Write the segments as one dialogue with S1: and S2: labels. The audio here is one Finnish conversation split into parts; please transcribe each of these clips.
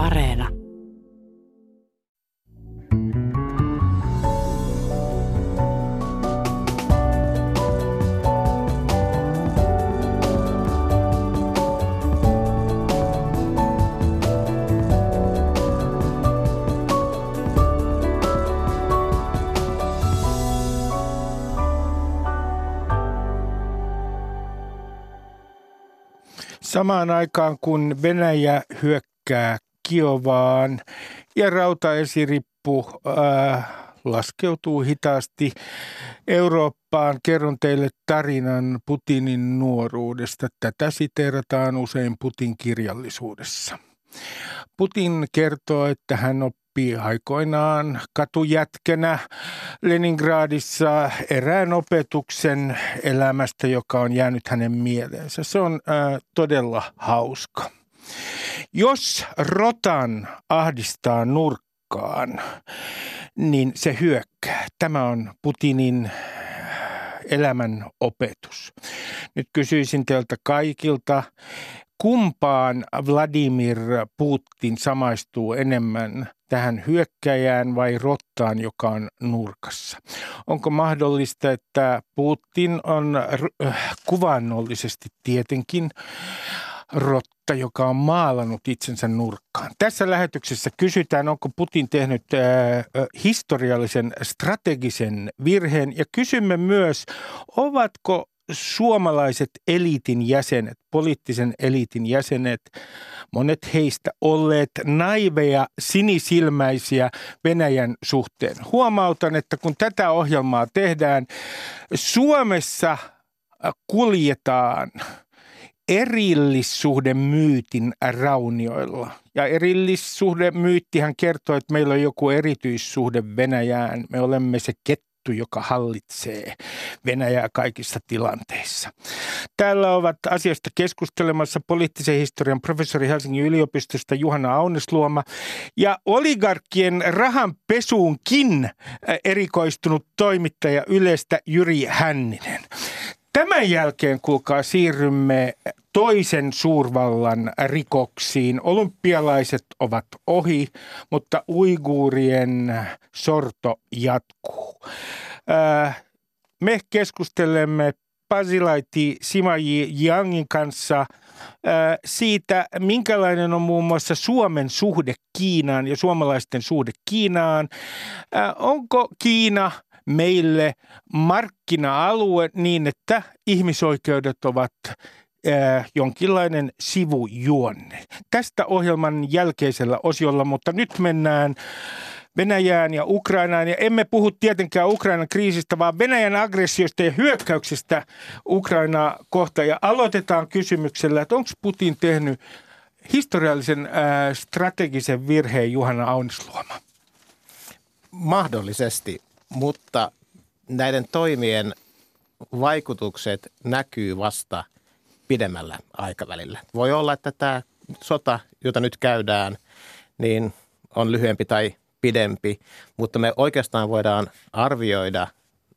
S1: Areena.
S2: Samaan aikaan kun Venäjä hyökkää Kiovaan ja rautaesirippu äh, laskeutuu hitaasti Eurooppaan, kerron teille tarinan Putinin nuoruudesta. Tätä siteerataan usein Putin kirjallisuudessa. Putin kertoo, että hän oppi aikoinaan katujätkänä Leningradissa erään opetuksen elämästä, joka on jäänyt hänen mieleensä. Se on äh, todella hauska. Jos rotan ahdistaa nurkkaan, niin se hyökkää. Tämä on Putinin elämän opetus. Nyt kysyisin teiltä kaikilta, kumpaan Vladimir Putin samaistuu enemmän tähän hyökkäjään vai rottaan, joka on nurkassa? Onko mahdollista, että Putin on äh, kuvannollisesti tietenkin rotta, joka on maalannut itsensä nurkkaan. Tässä lähetyksessä kysytään, onko Putin tehnyt äh, historiallisen strategisen virheen ja kysymme myös, ovatko suomalaiset eliitin jäsenet, poliittisen eliitin jäsenet, monet heistä olleet naiveja, sinisilmäisiä Venäjän suhteen. Huomautan, että kun tätä ohjelmaa tehdään, Suomessa kuljetaan erillissuhdemyytin raunioilla. Ja erillissuhdemyyttihän kertoo, että meillä on joku erityissuhde Venäjään. Me olemme se kettä juttu, joka hallitsee Venäjää kaikissa tilanteissa. Täällä ovat asiasta keskustelemassa poliittisen historian professori Helsingin yliopistosta Juhana Aunesluoma ja oligarkkien rahanpesuunkin erikoistunut toimittaja Ylestä Jyri Hänninen. Tämän jälkeen, kuulkaa, siirrymme toisen suurvallan rikoksiin. Olympialaiset ovat ohi, mutta uiguurien sorto jatkuu. Äh, me keskustelemme Pasilaiti Simaji Yangin kanssa äh, siitä, minkälainen on muun muassa Suomen suhde Kiinaan ja suomalaisten suhde Kiinaan. Äh, onko Kiina meille markkina-alue niin, että ihmisoikeudet ovat äh, jonkinlainen sivujuonne. Tästä ohjelman jälkeisellä osiolla, mutta nyt mennään Venäjään ja Ukrainaan. Ja emme puhu tietenkään Ukrainan kriisistä, vaan Venäjän aggressiosta ja hyökkäyksestä Ukrainaa kohtaan. Ja aloitetaan kysymyksellä, että onko Putin tehnyt historiallisen ää, strategisen virheen Juhana Aunisluoma?
S3: Mahdollisesti, mutta näiden toimien vaikutukset näkyy vasta pidemmällä aikavälillä. Voi olla, että tämä sota, jota nyt käydään, niin on lyhyempi tai pidempi, mutta me oikeastaan voidaan arvioida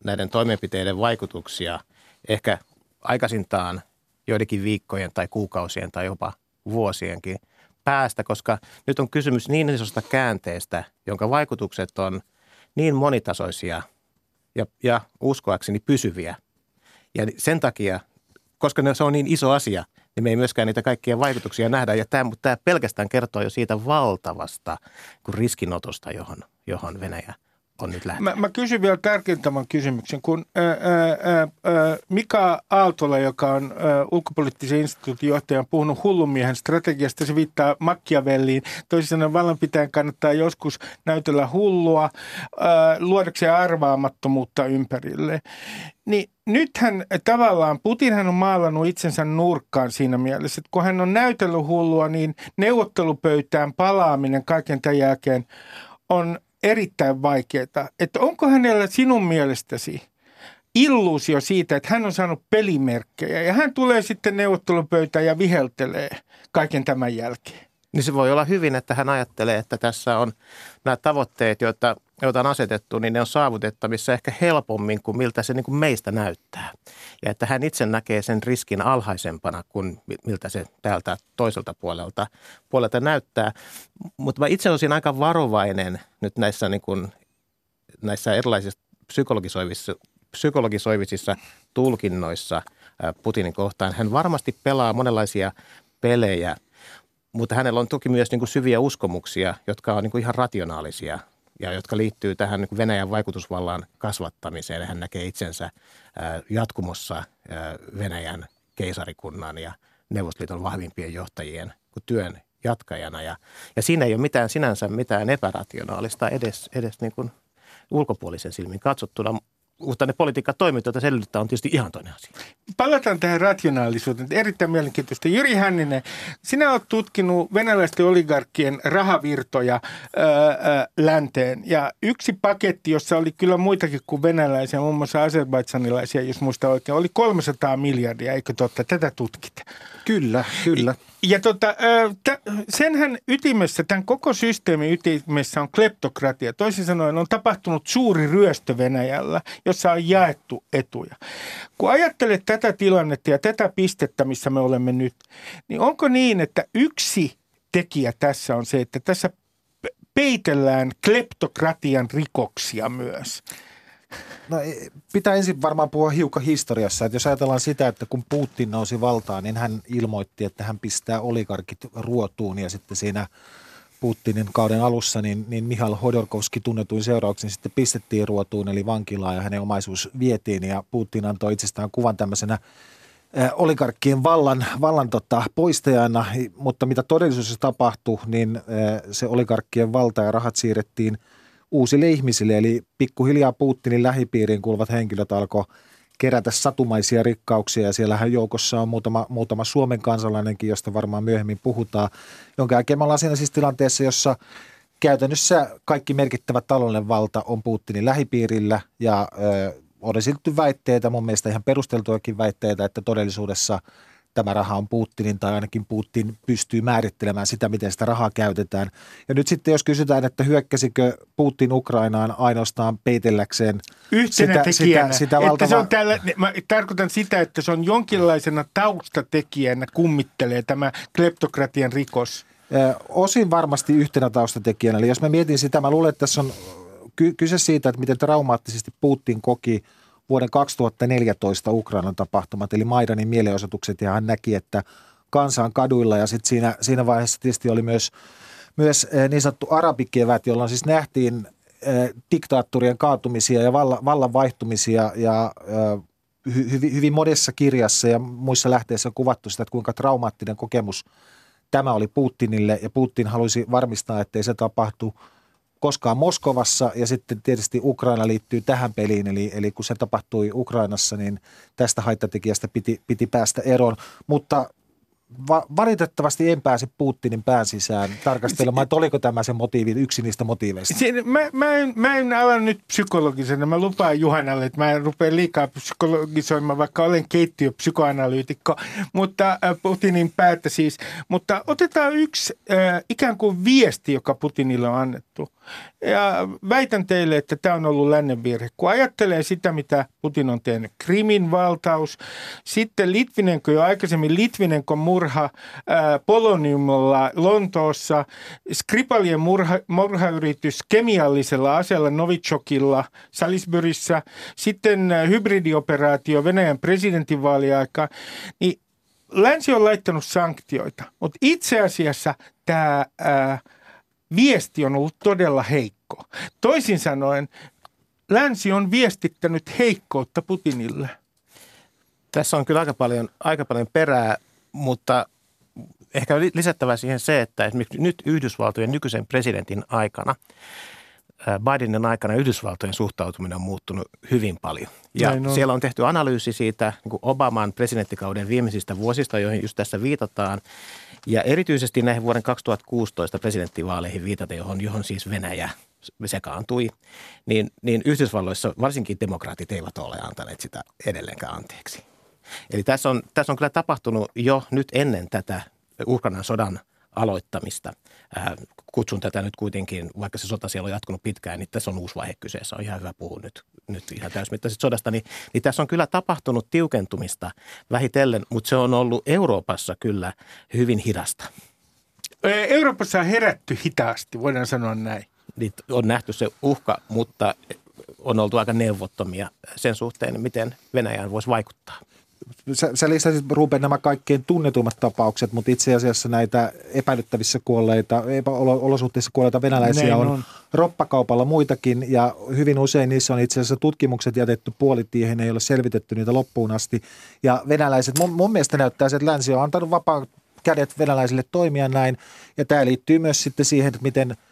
S3: näiden toimenpiteiden vaikutuksia ehkä aikaisintaan joidenkin viikkojen tai kuukausien tai jopa vuosienkin päästä, koska nyt on kysymys niin isosta käänteestä, jonka vaikutukset on niin monitasoisia ja, ja uskoakseni pysyviä. Ja sen takia, koska se on niin iso asia, niin me ei myöskään niitä kaikkia vaikutuksia nähdä. Ja tämä, mutta tämä pelkästään kertoo jo siitä valtavasta riskinotosta, johon, johon Venäjä on nyt lähtenyt.
S2: Mä, mä kysyn vielä tärkeimmän kysymyksen, kun ää, ää, ää, Mika Aaltola, joka on ää, ulkopoliittisen instituutin johtaja, on puhunut hullumiehen strategiasta, se viittaa Machiavelliin. Toisin sanoen vallanpitäjän kannattaa joskus näytellä hullua ää, luodakseen arvaamattomuutta ympärille. Niin nythän tavallaan Putinhan on maalannut itsensä nurkkaan siinä mielessä, että kun hän on näytellyt hullua, niin neuvottelupöytään palaaminen kaiken tämän jälkeen on erittäin vaikeaa. Että onko hänellä sinun mielestäsi illuusio siitä, että hän on saanut pelimerkkejä ja hän tulee sitten neuvottelupöytään ja viheltelee kaiken tämän jälkeen?
S3: Niin se voi olla hyvin, että hän ajattelee, että tässä on nämä tavoitteet, joita joita on asetettu, niin ne on saavutettavissa ehkä helpommin kuin miltä se niin kuin meistä näyttää. Ja että hän itse näkee sen riskin alhaisempana kuin miltä se täältä toiselta puolelta, puolelta näyttää. Mutta mä itse olisin aika varovainen nyt näissä, niin kuin, näissä erilaisissa psykologisoivissa, psykologisoivisissa tulkinnoissa Putinin kohtaan. Hän varmasti pelaa monenlaisia pelejä, mutta hänellä on toki myös niin kuin syviä uskomuksia, jotka on niin kuin ihan rationaalisia ja jotka liittyy tähän niin Venäjän vaikutusvallan kasvattamiseen. Hän näkee itsensä jatkumossa Venäjän keisarikunnan ja Neuvostoliiton vahvimpien johtajien työn jatkajana. Ja, ja siinä ei ole mitään sinänsä mitään epärationaalista edes, edes niin kuin ulkopuolisen silmin katsottuna, mutta ne politiikkatoimet, joita selvittää, on tietysti ihan toinen asia.
S2: Palataan tähän rationaalisuuteen. Erittäin mielenkiintoista. Jyri Hänninen, sinä olet tutkinut venäläisten oligarkkien rahavirtoja ää, länteen. Ja yksi paketti, jossa oli kyllä muitakin kuin venäläisiä, muun muassa azerbaidsanilaisia, jos muista oikein, oli 300 miljardia, eikö totta? Tätä tutkit.
S1: Kyllä, kyllä.
S2: Ja tota, senhän ytimessä, tämän koko systeemin ytimessä on kleptokratia. Toisin sanoen on tapahtunut suuri ryöstö Venäjällä, jossa on jaettu etuja. Kun ajattelet tätä tilannetta ja tätä pistettä, missä me olemme nyt, niin onko niin, että yksi tekijä tässä on se, että tässä peitellään kleptokratian rikoksia myös?
S1: No, pitää ensin varmaan puhua hiukan historiassa. Että jos ajatellaan sitä, että kun Putin nousi valtaan, niin hän ilmoitti, että hän pistää oligarkit ruotuun. Ja sitten siinä Putinin kauden alussa, niin, niin Mihail Hodorkovski tunnetuin seurauksin sitten pistettiin ruotuun, eli vankilaan ja hänen omaisuus vietiin. Ja Putin antoi itsestään kuvan tämmöisenä oligarkkien vallan, vallan tota, poistajana, mutta mitä todellisuudessa tapahtui, niin se oligarkkien valta ja rahat siirrettiin – uusille ihmisille. Eli pikkuhiljaa Putinin lähipiiriin kuuluvat henkilöt alkoi kerätä satumaisia rikkauksia ja siellähän joukossa on muutama, muutama Suomen kansalainenkin, josta varmaan myöhemmin puhutaan, jonka jälkeen me ollaan siinä siis tilanteessa, jossa käytännössä kaikki merkittävä taloudellinen valta on Putinin lähipiirillä ja ö, on esitetty väitteitä, mun mielestä ihan perusteltuakin väitteitä, että todellisuudessa – tämä raha on Putinin tai ainakin Putin pystyy määrittelemään sitä, miten sitä rahaa käytetään. Ja nyt sitten jos kysytään, että hyökkäsikö Putin Ukrainaan ainoastaan peitelläkseen
S2: Yhtenä sitä, tekijänä, sitä, sitä valtava... että se on tällä, mä tarkoitan sitä, että se on jonkinlaisena taustatekijänä kummittelee tämä kleptokratian rikos.
S1: Osin varmasti yhtenä taustatekijänä. Eli jos mä mietin sitä, mä luulen, että tässä on kyse siitä, että miten traumaattisesti Putin koki – vuoden 2014 Ukrainan tapahtumat, eli Maidanin mielenosoitukset, ja hän näki, että kansa on kaduilla, ja sitten siinä, siinä vaiheessa tietysti oli myös, myös eh, niin sanottu arabikevät, jolloin siis nähtiin eh, diktaattorien kaatumisia ja vallan, vallan vaihtumisia, ja eh, hyvin, hyvin monessa kirjassa ja muissa lähteissä on kuvattu sitä, että kuinka traumaattinen kokemus tämä oli Putinille, ja Putin halusi varmistaa, ettei se tapahtu – koskaan Moskovassa ja sitten tietysti Ukraina liittyy tähän peliin, eli, eli kun se tapahtui Ukrainassa, niin tästä haittatekijästä piti, piti päästä eroon, mutta va- valitettavasti en pääse Putinin pään sisään tarkastelemaan, että oliko tämä se motiivi, yksi niistä motiiveista.
S2: Se, mä, mä, en, mä en ala nyt psykologisena. Mä lupaan Juhanalle, että mä en rupea liikaa psykologisoimaan, vaikka olen keittiöpsykoanalyytikko, mutta äh, Putinin päätä siis. Mutta otetaan yksi äh, ikään kuin viesti, joka Putinille on annettu. Ja väitän teille, että tämä on ollut lännen virhe. Kun ajattelee sitä, mitä Putin on tehnyt, Krimin valtaus, sitten Litvinenko jo aikaisemmin Litvinenko murha Poloniumilla Lontoossa, Skripalien murha, murhayritys kemiallisella aseella Novichokilla Salisburyssä, sitten hybridioperaatio Venäjän presidentinvaaliaika, niin länsi on laittanut sanktioita, mutta itse asiassa tämä viesti on ollut todella heikko. Toisin sanoen, länsi on viestittänyt heikkoutta Putinille.
S3: Tässä on kyllä aika paljon, aika paljon perää, mutta ehkä lisättävä siihen se, että nyt Yhdysvaltojen nykyisen presidentin aikana, Bidenin aikana Yhdysvaltojen suhtautuminen on muuttunut hyvin paljon. Ja on. siellä on tehty analyysi siitä niin Obaman presidenttikauden viimeisistä vuosista, joihin just tässä viitataan. Ja erityisesti näihin vuoden 2016 presidenttivaaleihin viitata, johon, johon siis Venäjä sekaantui, niin, niin Yhdysvalloissa varsinkin demokraatit eivät ole antaneet sitä edelleenkään anteeksi. Eli tässä on, tässä on kyllä tapahtunut jo nyt ennen tätä Ukrainan sodan aloittamista. Kutsun tätä nyt kuitenkin, vaikka se sota siellä on jatkunut pitkään, niin tässä on uusi vaihe kyseessä. On ihan hyvä puhua nyt, nyt ihan täysmittaisesta sodasta. Niin, niin tässä on kyllä tapahtunut tiukentumista vähitellen, mutta se on ollut Euroopassa kyllä hyvin hidasta.
S2: Euroopassa on herätty hitaasti, voidaan sanoa näin.
S3: Niin on nähty se uhka, mutta on oltu aika neuvottomia sen suhteen, miten Venäjään voisi vaikuttaa.
S1: Sä, sä lisäsit Ruben nämä kaikkein tunnetummat tapaukset, mutta itse asiassa näitä epäilyttävissä kuolleita, epäolosuhteissa kuolleita venäläisiä on, on roppakaupalla muitakin ja hyvin usein niissä on itse asiassa tutkimukset jätetty puolitiehen, ei ole selvitetty niitä loppuun asti. Ja venäläiset, mun, mun mielestä näyttää se, että länsi on antanut vapaa kädet venäläisille toimia näin ja tämä liittyy myös sitten siihen, että miten –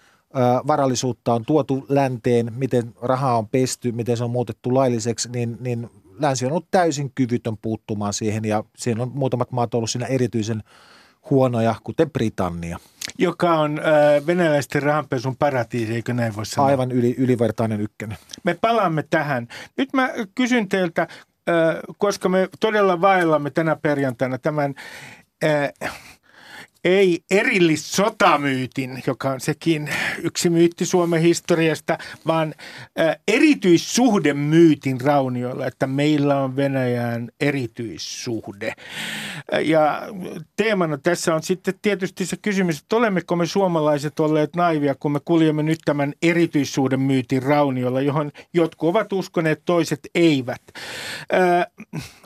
S1: varallisuutta on tuotu länteen, miten rahaa on pesty, miten se on muutettu lailliseksi, niin, niin länsi on ollut täysin kyvytön puuttumaan siihen ja siinä on muutamat maat ollut siinä erityisen huonoja, kuten Britannia.
S2: Joka on äh, venäläisten rahanpesun paratiisi, eikö näin voi sanoa?
S1: Aivan yli, ylivertainen ykkönen.
S2: Me palaamme tähän. Nyt mä kysyn teiltä, äh, koska me todella vaellamme tänä perjantaina tämän äh, ei erillissotamyytin, joka on sekin yksi myytti Suomen historiasta, vaan erityissuhdemyytin raunioilla, että meillä on Venäjään erityissuhde. Ja teemana tässä on sitten tietysti se kysymys, että olemmeko me suomalaiset olleet naivia, kun me kuljemme nyt tämän erityissuhdemyytin raunioilla, johon jotkut ovat uskoneet, toiset eivät.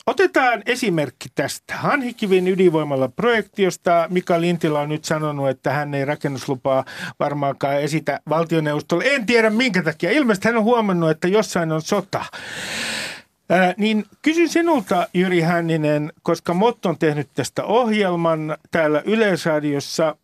S2: Otetaan esimerkki tästä. Hanhikivin ydinvoimalla projekti, josta Mika Lintilä on nyt sanonut, että hän ei rakennuslupaa varmaankaan esitä valtioneuvostolle. En tiedä minkä takia. Ilmeisesti hän on huomannut, että jossain on sota. Ää, niin kysyn sinulta, Jyri Hänninen, koska Mott on tehnyt tästä ohjelman täällä Yleisradiossa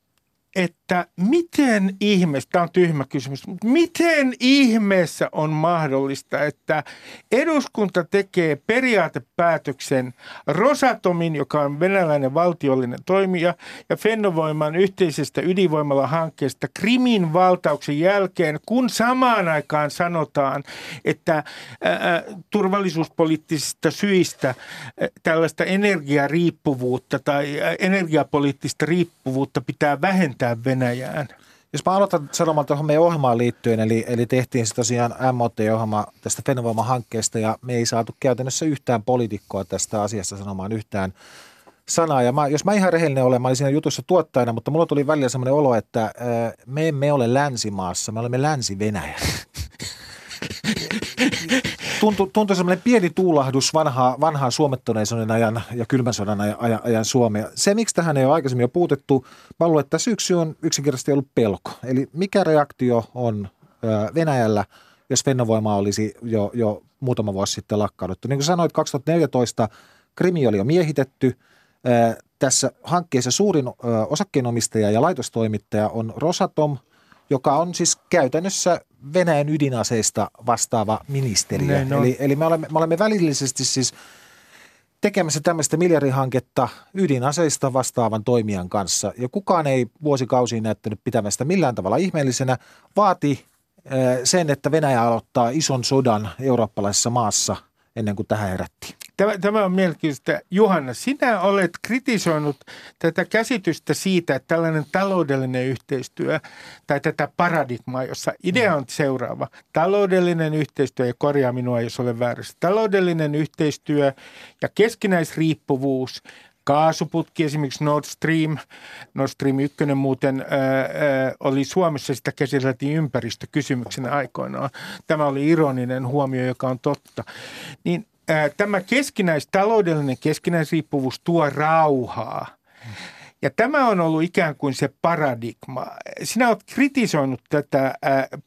S2: että miten ihmeessä, tämä on tyhmä kysymys, mutta miten ihmeessä on mahdollista, että eduskunta tekee periaatepäätöksen Rosatomin, joka on venäläinen valtiollinen toimija, ja Fennovoiman yhteisestä ydinvoimala-hankkeesta Krimin valtauksen jälkeen, kun samaan aikaan sanotaan, että ää, turvallisuuspoliittisista syistä ää, tällaista energiariippuvuutta tai energiapoliittista riippuvuutta pitää vähentää liittää Venäjään?
S1: Jos mä aloitan sanomaan tuohon meidän ohjelmaan liittyen, eli, eli tehtiin se tosiaan MOT-ohjelma tästä Fennovoima-hankkeesta ja me ei saatu käytännössä yhtään poliitikkoa tästä asiasta sanomaan yhtään sanaa. Ja mä, jos mä ihan rehellinen olen, mä olin siinä jutussa tuottajana, mutta mulla tuli välillä semmoinen olo, että äh, me emme ole länsimaassa, me olemme länsi-Venäjä. tuntui, tuntui semmoinen pieni tuulahdus vanhaa, vanhaa suomettuneisuuden ajan ja kylmän sodan ajan, ajan Suomea. Se, miksi tähän ei ole aikaisemmin jo puutettu, mä luulen, että syksy on yksinkertaisesti ollut pelko. Eli mikä reaktio on Venäjällä, jos Fennovoima olisi jo, jo muutama vuosi sitten lakkauduttu. Niin kuin sanoit, 2014 Krimi oli jo miehitetty. Tässä hankkeessa suurin osakkeenomistaja ja laitostoimittaja on Rosatom, joka on siis käytännössä Venäjän ydinaseista vastaava ministeriö. Näin eli, eli me, olemme, me olemme välillisesti siis tekemässä tämmöistä miljardihanketta ydinaseista vastaavan toimijan kanssa. Ja kukaan ei vuosikausiin näyttänyt pitämästä millään tavalla ihmeellisenä. Vaati sen, että Venäjä aloittaa ison sodan eurooppalaisessa maassa ennen kuin tähän herättiin.
S2: Tämä, tämä on mielenkiintoista. Juhanna, sinä olet kritisoinut tätä käsitystä siitä, että tällainen taloudellinen yhteistyö tai tätä paradigmaa, jossa idea on seuraava. Taloudellinen yhteistyö, ja korjaa minua, jos olen väärässä. Taloudellinen yhteistyö ja keskinäisriippuvuus kaasuputki, esimerkiksi Nord Stream, Nord Stream 1 muuten ää, ää, oli Suomessa, sitä käsiteltiin ympäristökysymyksenä aikoinaan. Tämä oli ironinen huomio, joka on totta. Niin tämä keskinäis, taloudellinen keskinäisriippuvuus tuo rauhaa. Ja tämä on ollut ikään kuin se paradigma. Sinä olet kritisoinut tätä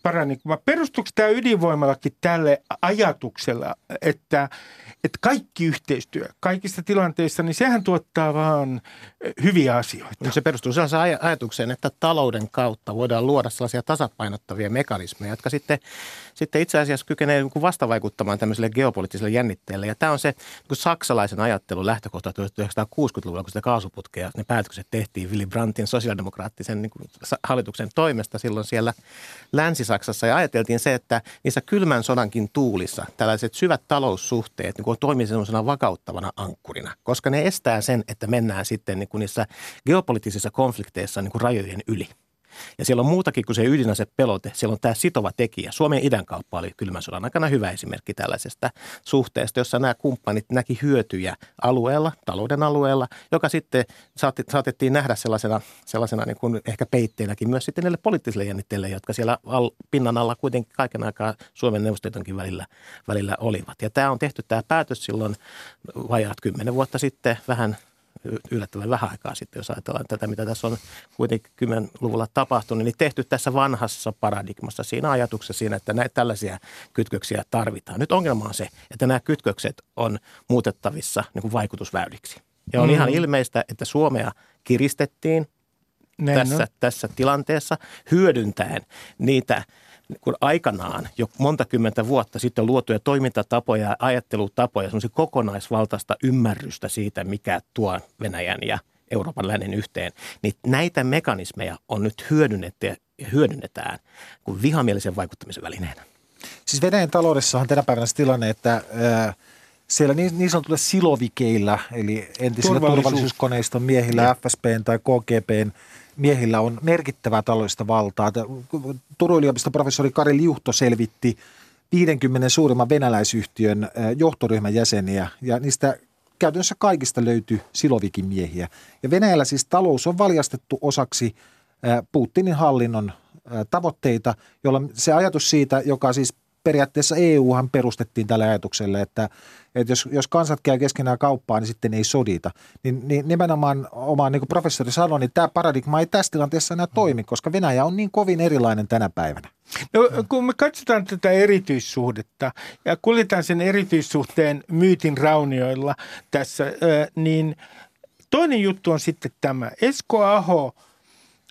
S2: paradigmaa. Perustuuko tämä ydinvoimallakin tälle ajatuksella, että että kaikki yhteistyö kaikissa tilanteissa, niin sehän tuottaa vaan hyviä asioita.
S3: Se perustuu sellaiseen ajatukseen, että talouden kautta voidaan luoda sellaisia tasapainottavia mekanismeja, jotka sitten, sitten itse asiassa kykenee niin vastavaikuttamaan tämmöiselle geopoliittiselle jännitteelle. Ja tämä on se niin saksalaisen ajattelun lähtökohta 1960-luvulla, kun sitä kaasuputkea, ne päätökset tehtiin Willy Brandtin sosiaalidemokraattisen niin kuin, hallituksen toimesta silloin siellä Länsi-Saksassa. Ja ajateltiin se, että niissä kylmän sodankin tuulissa tällaiset syvät taloussuhteet niin toimii sellaisena vakauttavana ankkurina, koska ne estää sen, että mennään sitten niin kuin niissä geopoliittisissa konflikteissa niin kuin rajojen yli. Ja siellä on muutakin kuin se ydinasepelote. Siellä on tämä sitova tekijä. Suomen idän kauppa oli kylmän sodan aikana hyvä esimerkki tällaisesta suhteesta, jossa nämä kumppanit näki hyötyjä alueella, talouden alueella, joka sitten saatettiin nähdä sellaisena, sellaisena niin kuin ehkä peitteenäkin myös sitten näille poliittisille jännitteille, jotka siellä al, pinnan alla kuitenkin kaiken aikaa Suomen neuvostoitonkin välillä, välillä olivat. Ja tämä on tehty tämä päätös silloin vajaat kymmenen vuotta sitten, vähän yllättävän vähän aikaa sitten, jos ajatellaan tätä, mitä tässä on kuitenkin 10-luvulla tapahtunut, niin tehty tässä vanhassa paradigmassa siinä ajatuksessa siinä, että näitä tällaisia kytköksiä tarvitaan. Nyt ongelma on se, että nämä kytkökset on muutettavissa niin kuin vaikutusväyliksi. Ja on mm. ihan ilmeistä, että Suomea kiristettiin Näin tässä, no. tässä tilanteessa hyödyntäen niitä – kun aikanaan jo monta kymmentä vuotta sitten luotuja toimintatapoja ja ajattelutapoja, semmoisia kokonaisvaltaista ymmärrystä siitä, mikä tuo Venäjän ja Euroopan lännen yhteen, niin näitä mekanismeja on nyt hyödynnetty ja hyödynnetään kuin vihamielisen vaikuttamisen välineenä.
S1: Siis Venäjän taloudessa on tänä päivänä se tilanne, että äh, siellä niin, niin sanotulla silovikeillä, eli entisillä Turvallisuus. turvallisuuskoneiston miehillä, ja. FSPn tai KGPn miehillä on merkittävää taloudellista valtaa. Turun yliopiston professori Kari Liuhto selvitti 50 suurimman venäläisyhtiön johtoryhmän jäseniä ja niistä käytännössä kaikista löytyy silovikin miehiä. Ja Venäjällä siis talous on valjastettu osaksi Putinin hallinnon tavoitteita, jolla se ajatus siitä, joka siis periaatteessa EUhan perustettiin tällä ajatukselle, että, että jos, jos kansat käy keskenään kauppaa, niin sitten ei sodita. Niin, niin nimenomaan omaan, niin kuin professori sanoi, niin tämä paradigma ei tässä tilanteessa enää toimi, koska Venäjä on niin kovin erilainen tänä päivänä.
S2: No, kun me katsotaan tätä erityissuhdetta ja kuljetaan sen erityissuhteen myytin raunioilla tässä, niin toinen juttu on sitten tämä. Esko Aho –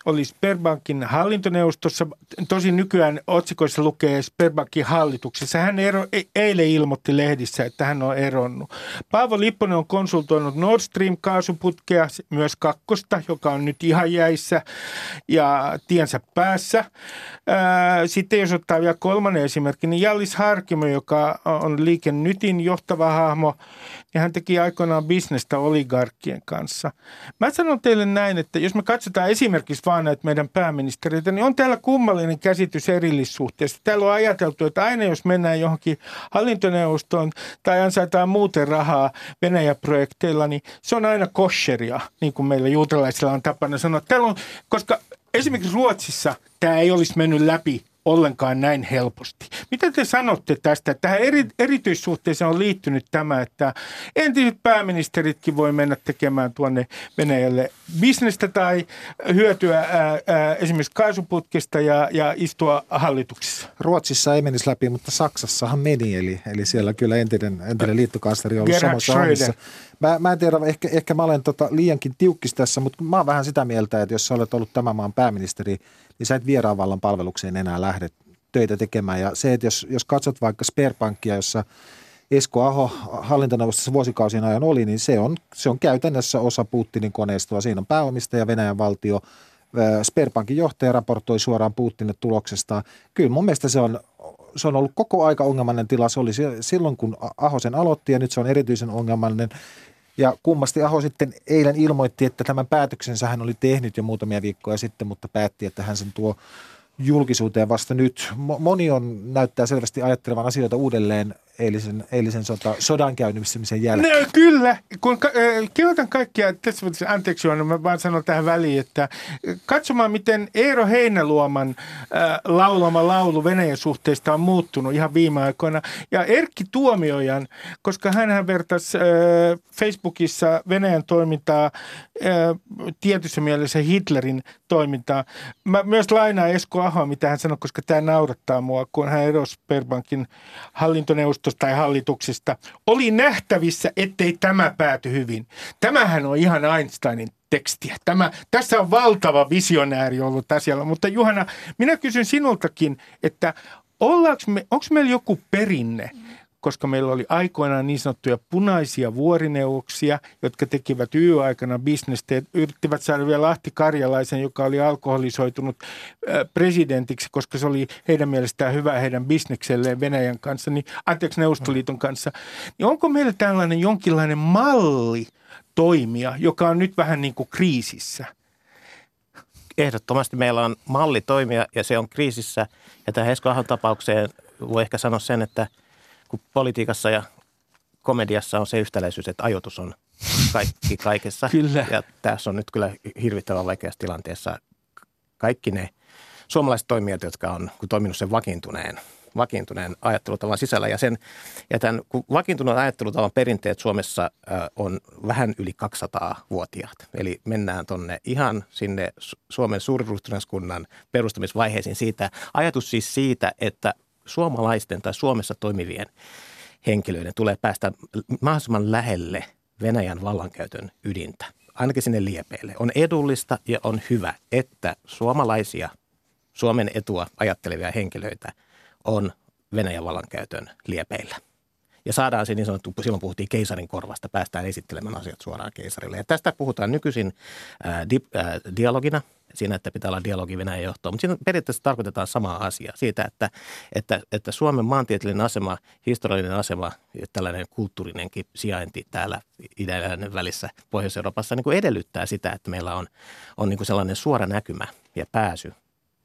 S2: oli Sperbankin hallintoneuvostossa. Tosin nykyään otsikoissa lukee Sperbankin hallituksessa. Hän ero, e, eilen ilmoitti lehdissä, että hän on eronnut. Paavo Lipponen on konsultoinut Nord Stream-kaasuputkea, myös kakkosta, joka on nyt ihan jäissä ja tiensä päässä. Sitten jos ottaa vielä kolmannen esimerkki, niin Jallis Harkimo, joka on Liike Nytin johtava hahmo, ja hän teki aikoinaan bisnestä oligarkkien kanssa. Mä sanon teille näin, että jos me katsotaan esimerkiksi näitä meidän pääministeriöitä, niin on täällä kummallinen käsitys erillissuhteesta. Täällä on ajateltu, että aina jos mennään johonkin hallintoneuvostoon tai ansaitaan muuten rahaa Venäjä-projekteilla, niin se on aina kosheria, niin kuin meillä juutalaisilla on tapana sanoa. Täällä on, koska esimerkiksi Ruotsissa tämä ei olisi mennyt läpi ollenkaan näin helposti. Mitä te sanotte tästä? Tähän eri, erityissuhteeseen on liittynyt tämä, että entiset pääministeritkin voi mennä tekemään tuonne Venäjälle bisnestä tai hyötyä ää, ää, esimerkiksi kaasuputkista ja, ja istua hallituksissa.
S1: Ruotsissa ei menisi läpi, mutta Saksassahan meni, eli, eli siellä kyllä entinen, entinen liittokansleri on ollut Gerhard samassa. Mä, mä en tiedä, ehkä, ehkä mä olen tota liiankin tiukkis tässä, mutta mä oon vähän sitä mieltä, että jos sä olet ollut tämän maan pääministeri – niin sä et vieraanvallan palvelukseen enää lähde töitä tekemään. Ja se, että jos, jos katsot vaikka Sperpankkia, jossa Esko Aho hallintoneuvostossa vuosikausien ajan oli, niin se on, se on käytännössä osa Putinin koneistoa. Siinä on pääomistaja Venäjän valtio. Sperbankin johtaja raportoi suoraan Putinille tuloksesta. Kyllä mun mielestä se on, se on ollut koko aika ongelmallinen tila. Se oli silloin, kun Aho sen aloitti ja nyt se on erityisen ongelmallinen. Ja kummasti Aho sitten eilen ilmoitti, että tämän päätöksensä hän oli tehnyt jo muutamia viikkoja sitten, mutta päätti, että hän sen tuo julkisuuteen vasta nyt. Moni on, näyttää selvästi ajattelevan asioita uudelleen eilisen, eilisen sota, sodan käynnistymisen jälkeen.
S2: No, kyllä. Kun ka- kehotan kaikkia, tässä anteeksi on, mä vaan sanon tähän väliin, että katsomaan miten Eero Heinäluoman laulama laulu Venäjän suhteista on muuttunut ihan viime aikoina. Ja Erkki Tuomiojan, koska hän vertasi Facebookissa Venäjän toimintaa äh, tietyssä mielessä Hitlerin toimintaa. Mä myös lainaan Esko Ahoa, mitä hän sanoi, koska tämä naurattaa mua, kun hän erosi Sperbankin hallintoneuvostosta tai hallituksesta. Oli nähtävissä, ettei tämä pääty hyvin. Tämähän on ihan Einsteinin tekstiä. Tämä, tässä on valtava visionääri ollut asialla. Mutta Juhana, minä kysyn sinultakin, että me, onko meillä joku perinne koska meillä oli aikoinaan niin sanottuja punaisia vuorineuvoksia, jotka tekivät YÖ-aikana bisnestä ja yrittivät saada vielä Lahti Karjalaisen, joka oli alkoholisoitunut presidentiksi, koska se oli heidän mielestään hyvä heidän bisnekselleen Venäjän kanssa, niin, anteeksi Neuvostoliiton kanssa. Niin onko meillä tällainen jonkinlainen malli toimia, joka on nyt vähän niin kuin kriisissä?
S3: Ehdottomasti meillä on malli toimia ja se on kriisissä. Ja tähän Esko Ahon tapaukseen voi ehkä sanoa sen, että kun politiikassa ja komediassa on se yhtäläisyys, että ajoitus on kaikki kaikessa.
S2: kyllä.
S3: Ja tässä on nyt kyllä hirvittävän vaikeassa tilanteessa kaikki ne suomalaiset toimijat, jotka on toiminut sen vakiintuneen vakiintuneen ajattelutavan sisällä. Ja, sen, ja tämän kun vakiintuneen ajattelutavan perinteet Suomessa on vähän yli 200-vuotiaat. Eli mennään tuonne ihan sinne Suomen suuriruhtinaskunnan perustamisvaiheisiin siitä. Ajatus siis siitä, että suomalaisten tai Suomessa toimivien henkilöiden tulee päästä mahdollisimman lähelle Venäjän vallankäytön ydintä, ainakin sinne liepeille. On edullista ja on hyvä, että suomalaisia, Suomen etua ajattelevia henkilöitä on Venäjän vallankäytön liepeillä. Ja saadaan se niin sanottu, silloin puhuttiin keisarin korvasta, päästään esittelemään asiat suoraan keisarille. Ja tästä puhutaan nykyisin ää, di, ää, dialogina, siinä, että pitää olla dialogi Venäjän johtoon. Mutta siinä periaatteessa tarkoitetaan samaa asiaa siitä, että, että, että Suomen maantieteellinen asema, historiallinen asema ja tällainen kulttuurinenkin sijainti täällä idän välissä Pohjois-Euroopassa niin kuin edellyttää sitä, että meillä on, on niin kuin sellainen suora näkymä ja pääsy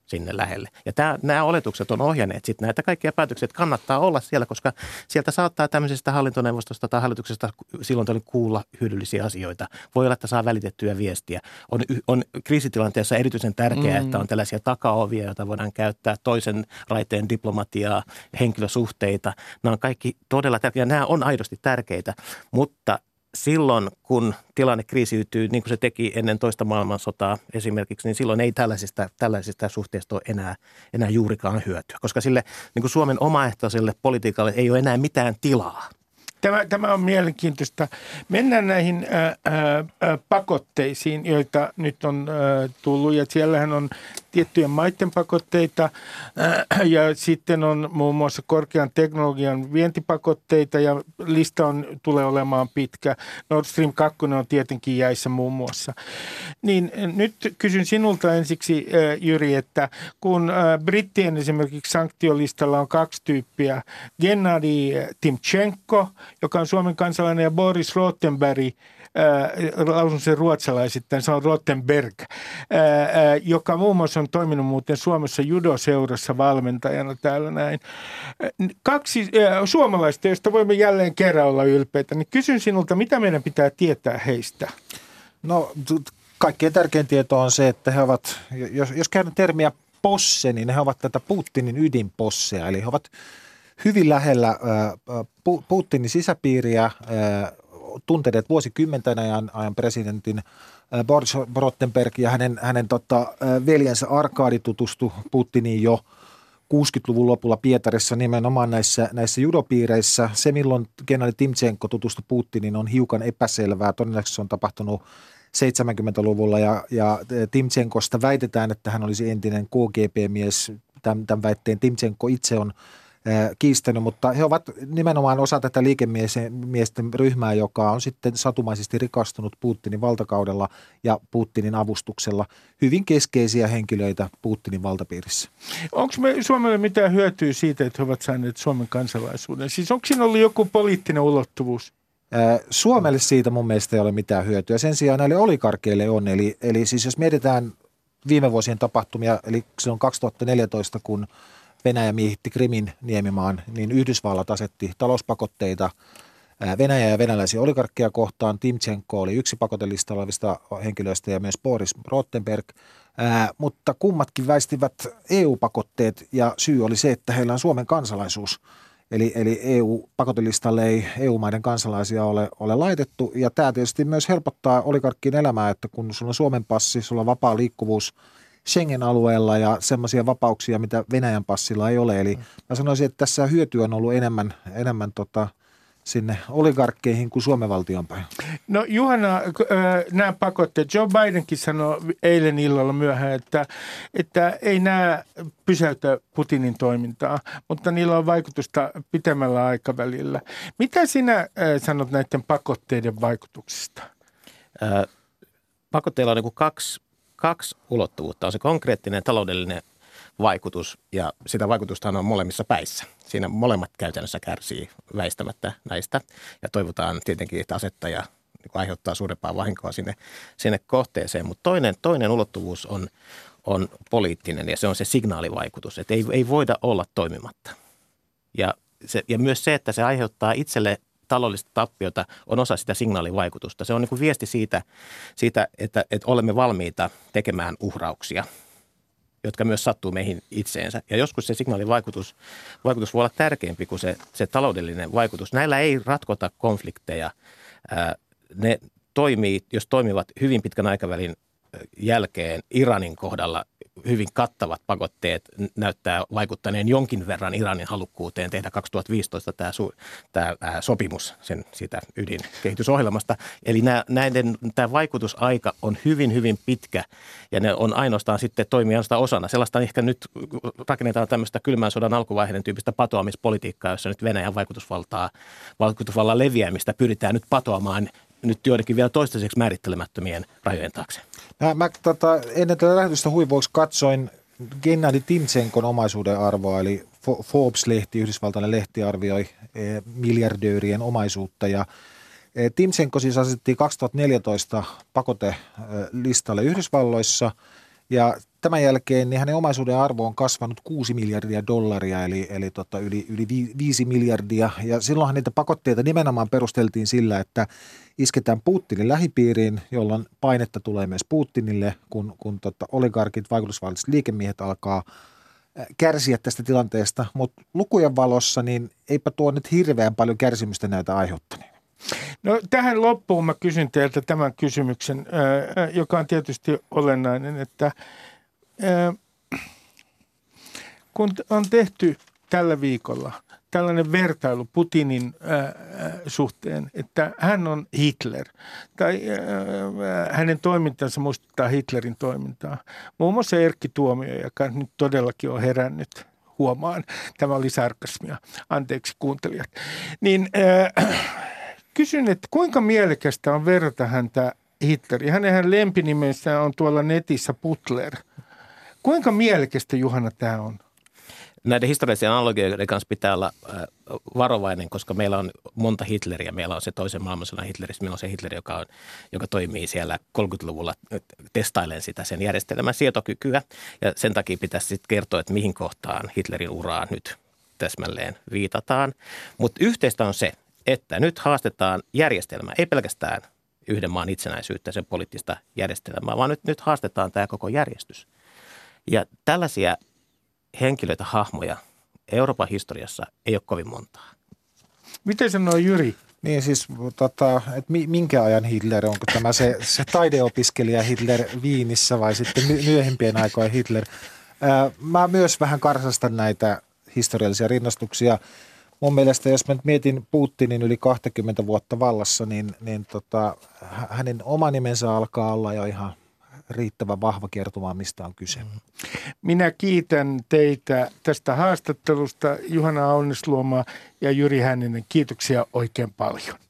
S3: sinne lähelle. Ja tämä, nämä oletukset on ohjanneet sitten näitä kaikkia päätöksiä, että kannattaa olla siellä, koska sieltä saattaa tämmöisestä hallintoneuvostosta tai hallituksesta silloin tällöin kuulla hyödyllisiä asioita. Voi olla, että saa välitettyä viestiä. On, on kriisitilanteessa erityisen tärkeää, mm. että on tällaisia takaovia, joita voidaan käyttää, toisen raiteen diplomatiaa, henkilösuhteita. Nämä on kaikki todella tärkeitä. Nämä on aidosti tärkeitä, mutta silloin, kun tilanne kriisiytyy, niin kuin se teki ennen toista maailmansotaa esimerkiksi, niin silloin ei tällaisista, tällaisista suhteista ole enää, enää juurikaan hyötyä, koska sille niin kuin Suomen omaehtoiselle politiikalle ei ole enää mitään tilaa.
S2: Tämä, tämä on mielenkiintoista. Mennään näihin ää, ää, pakotteisiin, joita nyt on ää, tullut. Ja siellähän on tiettyjen maiden pakotteita äh, ja sitten on muun muassa korkean teknologian vientipakotteita ja lista on, tulee olemaan pitkä. Nord Stream 2 on tietenkin jäissä muun muassa. Niin äh, nyt kysyn sinulta ensiksi äh, Jyri, että kun brittien esimerkiksi sanktiolistalla on kaksi tyyppiä, Gennady Timchenko, joka on Suomen kansalainen ja Boris Rottenberg, lausun sen ruotsalaisittain, se on Rottenberg, joka muun muassa on toiminut muuten Suomessa judoseurassa valmentajana täällä näin. Kaksi suomalaista, joista voimme jälleen kerran olla ylpeitä, niin kysyn sinulta, mitä meidän pitää tietää heistä?
S1: No kaikkein tärkein tieto on se, että he ovat, jos, jos käydään termiä posse, niin he ovat tätä Putinin ydinposseja, eli he ovat hyvin lähellä Putinin sisäpiiriä, tunteneet vuosikymmenten ajan, ajan presidentin äh, Boris Rottenberg ja hänen, hänen tota, äh, veljensä Arkadi tutustu Putiniin jo 60-luvun lopulla Pietarissa nimenomaan näissä, näissä judopiireissä. Se, milloin kenraali Timchenko tutustui Putiniin, on hiukan epäselvää. Todennäköisesti se on tapahtunut 70-luvulla ja, ja äh, Timchenkosta väitetään, että hän olisi entinen KGP-mies. Tämän, tämän väitteen Timchenko itse on kiistänyt, mutta he ovat nimenomaan osa tätä liikemiesten ryhmää, joka on sitten satumaisesti rikastunut Putinin valtakaudella ja Putinin avustuksella. Hyvin keskeisiä henkilöitä Putinin valtapiirissä.
S2: Onko me Suomelle mitään hyötyä siitä, että he ovat saaneet Suomen kansalaisuuden? Siis onko siinä ollut joku poliittinen ulottuvuus?
S1: Suomelle siitä mun mielestä ei ole mitään hyötyä. Sen sijaan näille olikarkeille on. Eli, eli siis jos mietitään viime vuosien tapahtumia, eli se on 2014, kun – Venäjä miehitti Krimin niemimaan, niin Yhdysvallat asetti talouspakotteita Venäjä ja venäläisiä oligarkkeja kohtaan. Timchenko oli yksi pakotelista olevista henkilöistä ja myös Boris Rottenberg. Ää, mutta kummatkin väistivät EU-pakotteet ja syy oli se, että heillä on Suomen kansalaisuus. Eli, eli EU-pakotelistalle ei EU-maiden kansalaisia ole, ole laitettu. Ja tämä tietysti myös helpottaa oligarkkien elämää, että kun sulla on Suomen passi, sulla on vapaa liikkuvuus – Schengen-alueella ja semmoisia vapauksia, mitä Venäjän passilla ei ole. Eli mä sanoisin, että tässä hyötyä on ollut enemmän, enemmän tota, sinne oligarkkeihin kuin Suomen valtion päin?
S2: No Juhana, nämä pakotteet, Joe Bidenkin sanoi eilen illalla myöhään, että, että ei nämä pysäytä Putinin toimintaa, mutta niillä on vaikutusta pitemmällä aikavälillä. Mitä sinä sanot näiden pakotteiden vaikutuksista?
S3: pakotteilla on niin kaksi, kaksi ulottuvuutta. On se konkreettinen taloudellinen vaikutus ja sitä vaikutusta on molemmissa päissä. Siinä molemmat käytännössä kärsii väistämättä näistä ja toivotaan tietenkin, että asettaja niin aiheuttaa suurempaa vahinkoa sinne, sinne kohteeseen. Mutta toinen, toinen ulottuvuus on, on poliittinen ja se on se signaalivaikutus, että ei, ei voida olla toimimatta. Ja, se, ja myös se, että se aiheuttaa itselle taloudellista tappiota on osa sitä signaalivaikutusta. Se on niin kuin viesti siitä, siitä että, että olemme valmiita tekemään uhrauksia – jotka myös sattuu meihin itseensä. Ja joskus se signaalivaikutus vaikutus voi olla tärkeämpi kuin se, se taloudellinen vaikutus. Näillä ei ratkota konflikteja. Ne toimii, jos toimivat hyvin pitkän aikavälin jälkeen Iranin kohdalla hyvin kattavat pakotteet näyttää vaikuttaneen jonkin verran Iranin halukkuuteen tehdä 2015 tämä, su, tämä sopimus sen siitä ydinkehitysohjelmasta. Eli nämä, näiden, tämä vaikutusaika on hyvin, hyvin pitkä ja ne on ainoastaan sitten toimia osana. Sellaista ehkä nyt rakennetaan tämmöistä kylmän sodan alkuvaiheiden tyyppistä patoamispolitiikkaa, jossa nyt Venäjän vaikutusvaltaa, vaikutusvallan leviämistä pyritään nyt patoamaan nyt joidenkin vielä toistaiseksi määrittelemättömien rajojen taakse.
S1: Mä, mä tota, ennen tätä lähetystä huivuoksi katsoin Gennady Timtsenkon omaisuuden arvoa, eli Forbes-lehti, yhdysvaltainen lehti arvioi e, miljardöörien omaisuutta ja e, Timtsenko siis asetettiin 2014 pakotelistalle Yhdysvalloissa ja tämän jälkeen niin hänen omaisuuden arvo on kasvanut 6 miljardia dollaria, eli, eli tota yli, yli 5 miljardia. Ja silloinhan niitä pakotteita nimenomaan perusteltiin sillä, että isketään Putinin lähipiiriin, jolloin painetta tulee myös Putinille, kun, kun tota oligarkit, vaikutusvaltaiset liikemiehet alkaa kärsiä tästä tilanteesta. Mutta lukujen valossa, niin eipä tuo nyt hirveän paljon kärsimystä näitä aiheuttaneen.
S2: No tähän loppuun mä kysyn teiltä tämän kysymyksen, joka on tietysti olennainen, että kun on tehty tällä viikolla tällainen vertailu Putinin suhteen, että hän on Hitler tai hänen toimintansa muistuttaa Hitlerin toimintaa. Muun muassa Erkki Tuomio, joka nyt todellakin on herännyt huomaan, tämä oli sarkasmia, anteeksi kuuntelijat, niin kysyn, että kuinka mielekästä on verrata häntä Hitleriin. Hänen lempinimensä on tuolla netissä Putler – Kuinka mielekästä Juhana tämä on?
S3: Näiden historiallisten analogioiden kanssa pitää olla varovainen, koska meillä on monta Hitleriä. Meillä on se toisen maailmansodan Hitleri, meillä on se Hitleri, joka, on, joka toimii siellä 30-luvulla testailen sitä sen järjestelmän sietokykyä. Ja sen takia pitäisi sitten kertoa, että mihin kohtaan Hitlerin uraa nyt täsmälleen viitataan. Mutta yhteistä on se, että nyt haastetaan järjestelmää, ei pelkästään yhden maan itsenäisyyttä, sen poliittista järjestelmää, vaan nyt, nyt haastetaan tämä koko järjestys – ja tällaisia henkilöitä, hahmoja Euroopan historiassa ei ole kovin montaa.
S2: Miten sanoo Jyri?
S1: Niin siis, tota, että minkä ajan Hitler, onko tämä se, se taideopiskelija Hitler Viinissä vai sitten myöhempien aikojen Hitler? Ää, mä myös vähän karsastan näitä historiallisia rinnastuksia. Mun mielestä, jos mä nyt mietin Putinin yli 20 vuotta vallassa, niin, niin tota, hänen oma nimensä alkaa olla jo ihan riittävän vahva kertomaan, mistä on kyse.
S2: Minä kiitän teitä tästä haastattelusta, Juhana Aunisluoma ja Jyri Hänninen. Kiitoksia oikein paljon.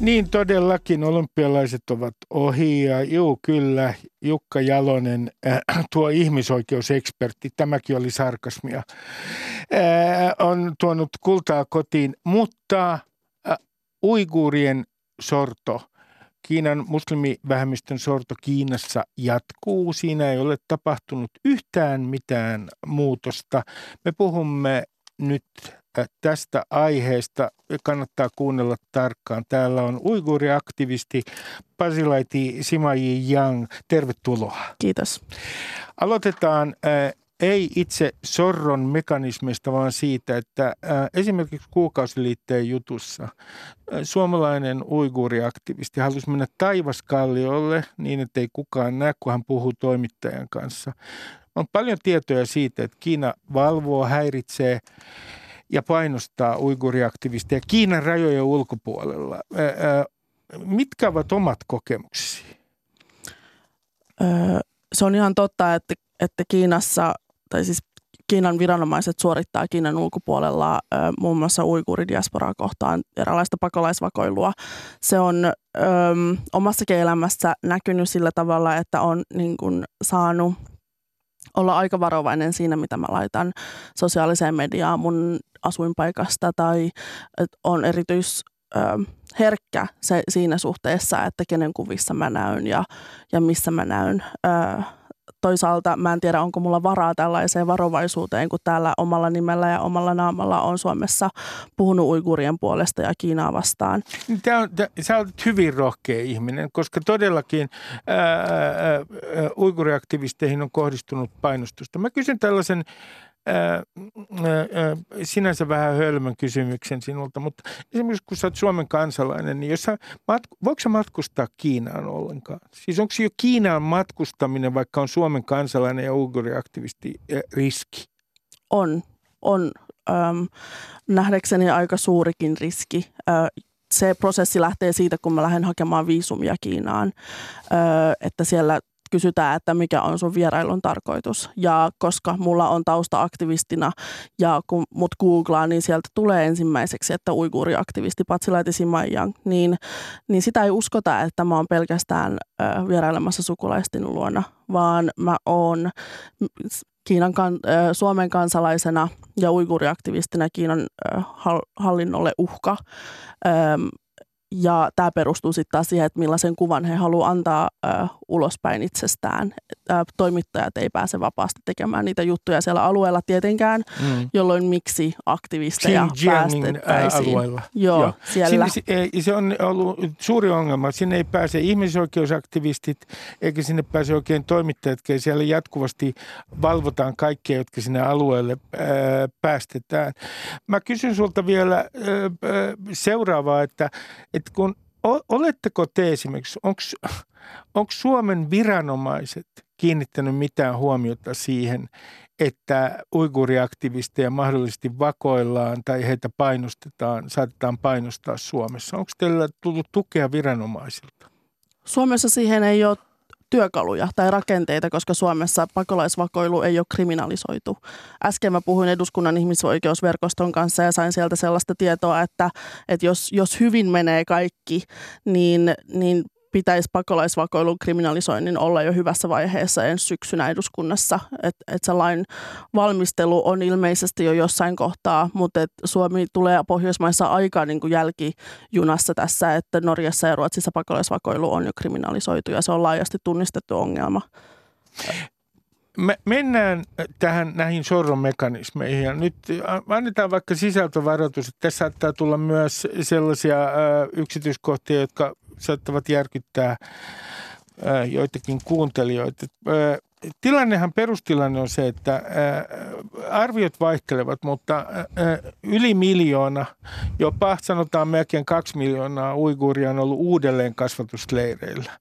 S2: Niin todellakin olympialaiset ovat ohi ja juu kyllä Jukka Jalonen, äh, tuo ihmisoikeusekspertti, tämäkin oli sarkasmia, äh, on tuonut kultaa kotiin, mutta äh, uiguurien sorto, Kiinan muslimivähemmistön sorto Kiinassa jatkuu. Siinä ei ole tapahtunut yhtään mitään muutosta. Me puhumme nyt tästä aiheesta kannattaa kuunnella tarkkaan. Täällä on uiguuriaktivisti Pasilaiti Simaji Yang. Tervetuloa.
S4: Kiitos.
S2: Aloitetaan ei itse sorron mekanismista, vaan siitä, että esimerkiksi kuukausiliitteen jutussa suomalainen uiguuriaktivisti halusi mennä taivaskalliolle niin, että ei kukaan näe, kun hän puhuu toimittajan kanssa. On paljon tietoja siitä, että Kiina valvoo, häiritsee ja painostaa uiguriaktivisteja Kiinan rajojen ulkopuolella. Mitkä ovat omat kokemuksesi?
S4: se on ihan totta, että, että Kiinassa, tai siis Kiinan viranomaiset suorittaa Kiinan ulkopuolella muun muassa uiguuridiasporaa kohtaan eräänlaista pakolaisvakoilua. Se on ö, omassakin elämässä näkynyt sillä tavalla, että on niin kuin, saanut olla aika varovainen siinä, mitä mä laitan sosiaaliseen mediaan mun asuinpaikasta tai on erityis ö, herkkä se, siinä suhteessa, että kenen kuvissa mä näyn ja, ja missä mä näyn. Ö, toisaalta mä en tiedä, onko mulla varaa tällaiseen varovaisuuteen, kun täällä omalla nimellä ja omalla naamalla on Suomessa puhunut uigurien puolesta ja Kiinaa vastaan.
S2: Tämä on, tämä, sä olet hyvin rohkea ihminen, koska todellakin ää, ää, uiguriaktivisteihin on kohdistunut painostusta. Mä kysyn tällaisen sinänsä vähän hölmön kysymyksen sinulta, mutta esimerkiksi kun sä oot Suomen kansalainen, niin jos sä, voiko sä matkustaa Kiinaan ollenkaan? Siis onko jo Kiinaan matkustaminen, vaikka on Suomen kansalainen ja uiguriaktivisti, riski?
S4: On, on. Ähm, nähdäkseni aika suurikin riski. Äh, se prosessi lähtee siitä, kun mä lähden hakemaan viisumia Kiinaan, että siellä kysytään, että mikä on sun vierailun tarkoitus. Ja koska mulla on tausta aktivistina ja kun mut googlaa, niin sieltä tulee ensimmäiseksi, että uiguuriaktivisti Patsilaiti Simaijang, niin, niin sitä ei uskota, että mä oon pelkästään ö, vierailemassa sukulaisten luona, vaan mä oon Kiinan Suomen kansalaisena ja uiguuriaktivistina Kiinan hallinnolle uhka. Ja tämä perustuu sitten taas siihen, että millaisen kuvan he haluavat antaa ulospäin itsestään. Toimittajat ei pääse vapaasti tekemään niitä juttuja siellä alueella tietenkään, mm. jolloin miksi aktivisteja päästettäisiin.
S2: alueella.
S4: Joo, Joo. siellä.
S2: Sinne, se on ollut suuri ongelma. Sinne ei pääse ihmisoikeusaktivistit, eikä sinne pääse oikein toimittajat, siellä jatkuvasti valvotaan kaikkia, jotka sinne alueelle ää, päästetään. Mä kysyn sulta vielä seuraavaa, että että kun, oletteko te esimerkiksi, onko Suomen viranomaiset kiinnittänyt mitään huomiota siihen, että uiguriaktivisteja mahdollisesti vakoillaan tai heitä painostetaan, saatetaan painostaa Suomessa. Onko teillä tullut tukea viranomaisilta?
S4: Suomessa siihen ei ole työkaluja tai rakenteita, koska Suomessa pakolaisvakoilu ei ole kriminalisoitu. Äsken mä puhuin eduskunnan ihmisoikeusverkoston kanssa ja sain sieltä sellaista tietoa, että, että jos, jos hyvin menee kaikki, niin, niin pitäisi pakolaisvakoilun kriminalisoinnin olla jo hyvässä vaiheessa ensi syksynä eduskunnassa. Että et se lain valmistelu on ilmeisesti jo jossain kohtaa, mutta et Suomi tulee Pohjoismaissa aika niin kuin jälkijunassa tässä, että Norjassa ja Ruotsissa pakolaisvakoilu on jo kriminalisoitu ja se on laajasti tunnistettu ongelma.
S2: Me mennään tähän näihin sorron mekanismeihin ja nyt annetaan vaikka sisältövaroitus, että tässä saattaa tulla myös sellaisia yksityiskohtia, jotka saattavat järkyttää joitakin kuuntelijoita. Tilannehan perustilanne on se, että arviot vaihtelevat, mutta yli miljoona, jopa sanotaan melkein kaksi miljoonaa uiguuria on ollut uudelleen kasvatusleireillä.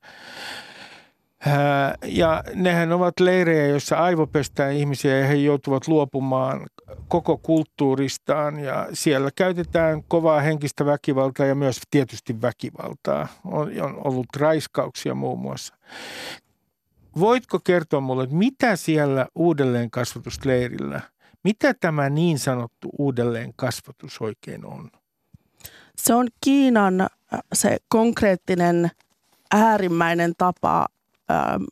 S2: Ja nehän ovat leirejä, joissa aivopestään ihmisiä ja he joutuvat luopumaan koko kulttuuristaan ja siellä käytetään kovaa henkistä väkivaltaa ja myös tietysti väkivaltaa. On, ollut raiskauksia muun muassa. Voitko kertoa mulle, että mitä siellä uudelleen kasvatusleirillä, mitä tämä niin sanottu uudelleen kasvatus oikein on?
S4: Se on Kiinan se konkreettinen äärimmäinen tapa ähm,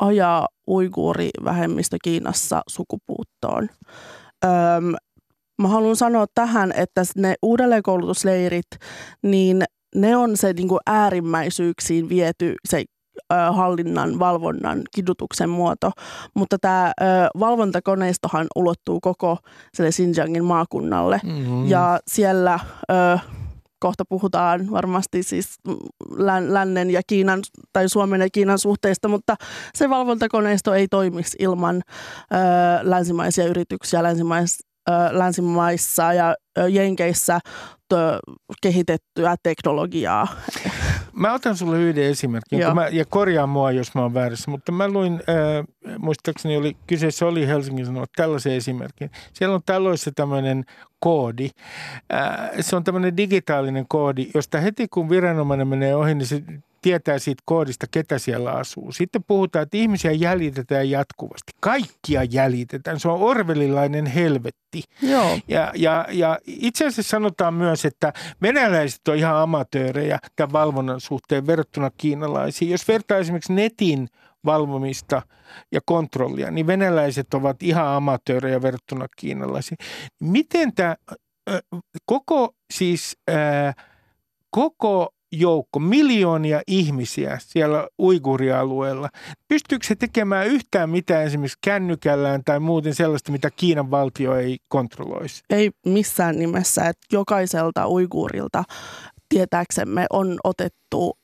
S4: ajaa uiguurivähemmistö Kiinassa sukupuuttoon. Ähm, mä haluan sanoa tähän, että ne uudelleenkoulutusleirit, niin ne on se niin kuin äärimmäisyyksiin viety se hallinnan, valvonnan, kidutuksen muoto. Mutta tämä valvontakoneistohan ulottuu koko sille Xinjiangin maakunnalle. Mm-hmm. Ja siellä ö, kohta puhutaan varmasti siis lännen ja Kiinan tai Suomen ja Kiinan suhteista, mutta se valvontakoneisto ei toimisi ilman ö, länsimaisia yrityksiä länsimais, ö, länsimaissa ja ö, Jenkeissä ö, kehitettyä teknologiaa.
S2: Mä otan sulle yhden esimerkin mä, ja korjaan mua, jos mä oon väärässä, mutta mä luin, äh, muistaakseni oli, kyseessä oli Helsingin Sanomat, tällaisen esimerkin. Siellä on taloissa tämmöinen koodi. Äh, se on tämmöinen digitaalinen koodi, josta heti kun viranomainen menee ohi, niin se tietää siitä koodista, ketä siellä asuu. Sitten puhutaan, että ihmisiä jäljitetään jatkuvasti. Kaikkia jäljitetään. Se on orvelilainen helvetti.
S4: Joo.
S2: Ja, ja, ja itse asiassa sanotaan myös, että venäläiset on ihan amatöörejä tämän valvonnan suhteen verrattuna kiinalaisiin. Jos vertaa esimerkiksi netin valvomista ja kontrollia, niin venäläiset ovat ihan amatöörejä verrattuna kiinalaisiin. Miten tämä koko siis ää, koko joukko, miljoonia ihmisiä siellä uigurialueella. Pystyykö se tekemään yhtään mitään esimerkiksi kännykällään tai muuten sellaista, mitä Kiinan valtio ei kontrolloisi?
S4: Ei missään nimessä, että jokaiselta uiguurilta tietääksemme on otettu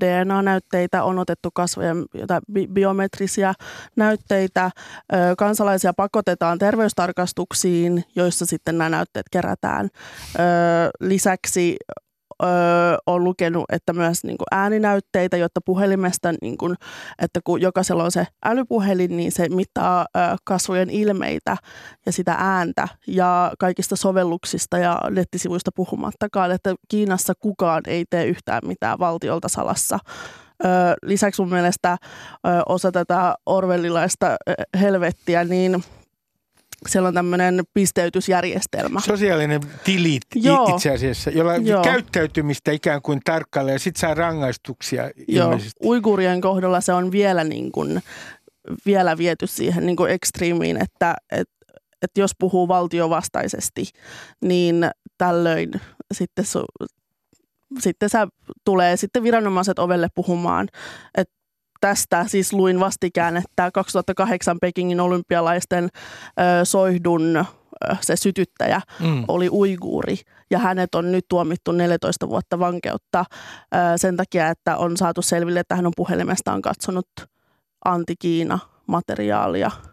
S4: DNA-näytteitä, on otettu kasvojen bi- biometrisiä näytteitä. Kansalaisia pakotetaan terveystarkastuksiin, joissa sitten nämä näytteet kerätään. Lisäksi öö, on lukenut, että myös niin kuin ääninäytteitä, jotta puhelimesta, niin kuin, että kun jokaisella on se älypuhelin, niin se mittaa öö, kasvojen ilmeitä ja sitä ääntä ja kaikista sovelluksista ja nettisivuista puhumattakaan, että Kiinassa kukaan ei tee yhtään mitään valtiolta salassa. Öö, lisäksi mun mielestä öö, osa tätä orwellilaista öö, helvettiä, niin – siellä on tämmöinen pisteytysjärjestelmä.
S2: Sosiaalinen tilit Joo. itse asiassa, jolla Joo. käyttäytymistä ikään kuin tarkkailee ja sitten saa rangaistuksia Joo. ilmeisesti.
S4: Uigurien kohdalla se on vielä, niin kuin, vielä viety siihen niin kuin ekstriimiin, että, että että jos puhuu valtiovastaisesti, niin tällöin sitten, su, sitten sä tulee sitten viranomaiset ovelle puhumaan, että tästä siis luin vastikään, että 2008 Pekingin olympialaisten ö, soihdun se sytyttäjä mm. oli uiguuri ja hänet on nyt tuomittu 14 vuotta vankeutta sen takia, että on saatu selville, että hän on puhelimestaan katsonut anti-Kiina-materiaalia –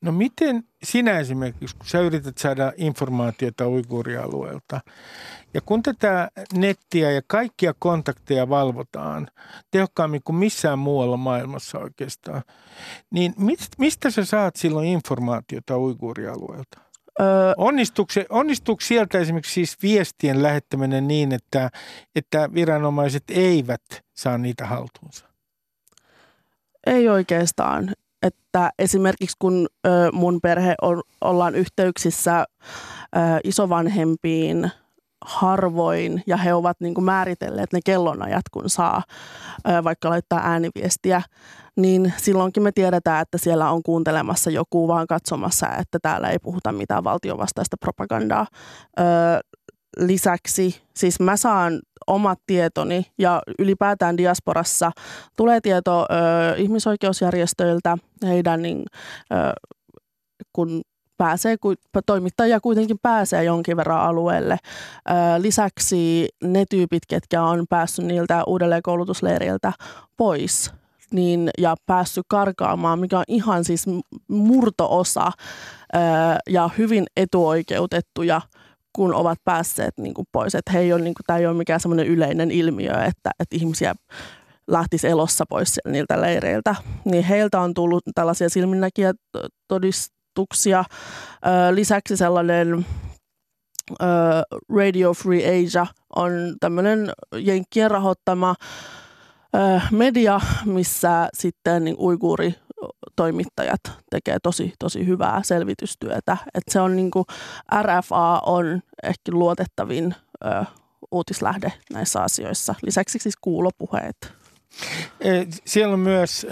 S2: No miten sinä esimerkiksi, kun sä yrität saada informaatiota uiguurialueelta, ja kun tätä nettiä ja kaikkia kontakteja valvotaan tehokkaammin kuin missään muualla maailmassa oikeastaan, niin mistä sä saat silloin informaatiota uiguurialueelta? Öö, onnistuuko, onnistuuko sieltä esimerkiksi siis viestien lähettäminen niin, että, että viranomaiset eivät saa niitä haltuunsa?
S4: Ei oikeastaan että esimerkiksi kun mun perhe on, ollaan yhteyksissä isovanhempiin harvoin ja he ovat niin kuin määritelleet ne kellonajat, kun saa vaikka laittaa ääniviestiä, niin silloinkin me tiedetään, että siellä on kuuntelemassa joku vaan katsomassa, että täällä ei puhuta mitään valtionvastaista propagandaa. Lisäksi, siis mä saan omat tietoni ja ylipäätään diasporassa tulee tieto ö, ihmisoikeusjärjestöiltä, heidän niin, ö, kun pääsee, toimittaja kuitenkin pääsee jonkin verran alueelle. Lisäksi ne tyypit, ketkä on päässyt niiltä uudelleen koulutusleiriltä pois, niin, ja päässyt karkaamaan, mikä on ihan siis murtoosa ja hyvin etuoikeutettuja kun ovat päässeet niin kuin pois. Että he ei ole, niin kuin, tämä ei ole mikään semmoinen yleinen ilmiö, että, että ihmisiä lähtisi elossa pois niiltä leireiltä. Niin heiltä on tullut tällaisia silminnäkiä todistuksia. Lisäksi sellainen Radio Free Asia on tämmöinen Jenkkien rahoittama media, missä sitten niin uiguuri toimittajat tekee tosi, tosi hyvää selvitystyötä. Et se on niin kuin, RFA on ehkä luotettavin ö, uutislähde näissä asioissa. Lisäksi siis kuulopuheet.
S2: E, siellä on myös,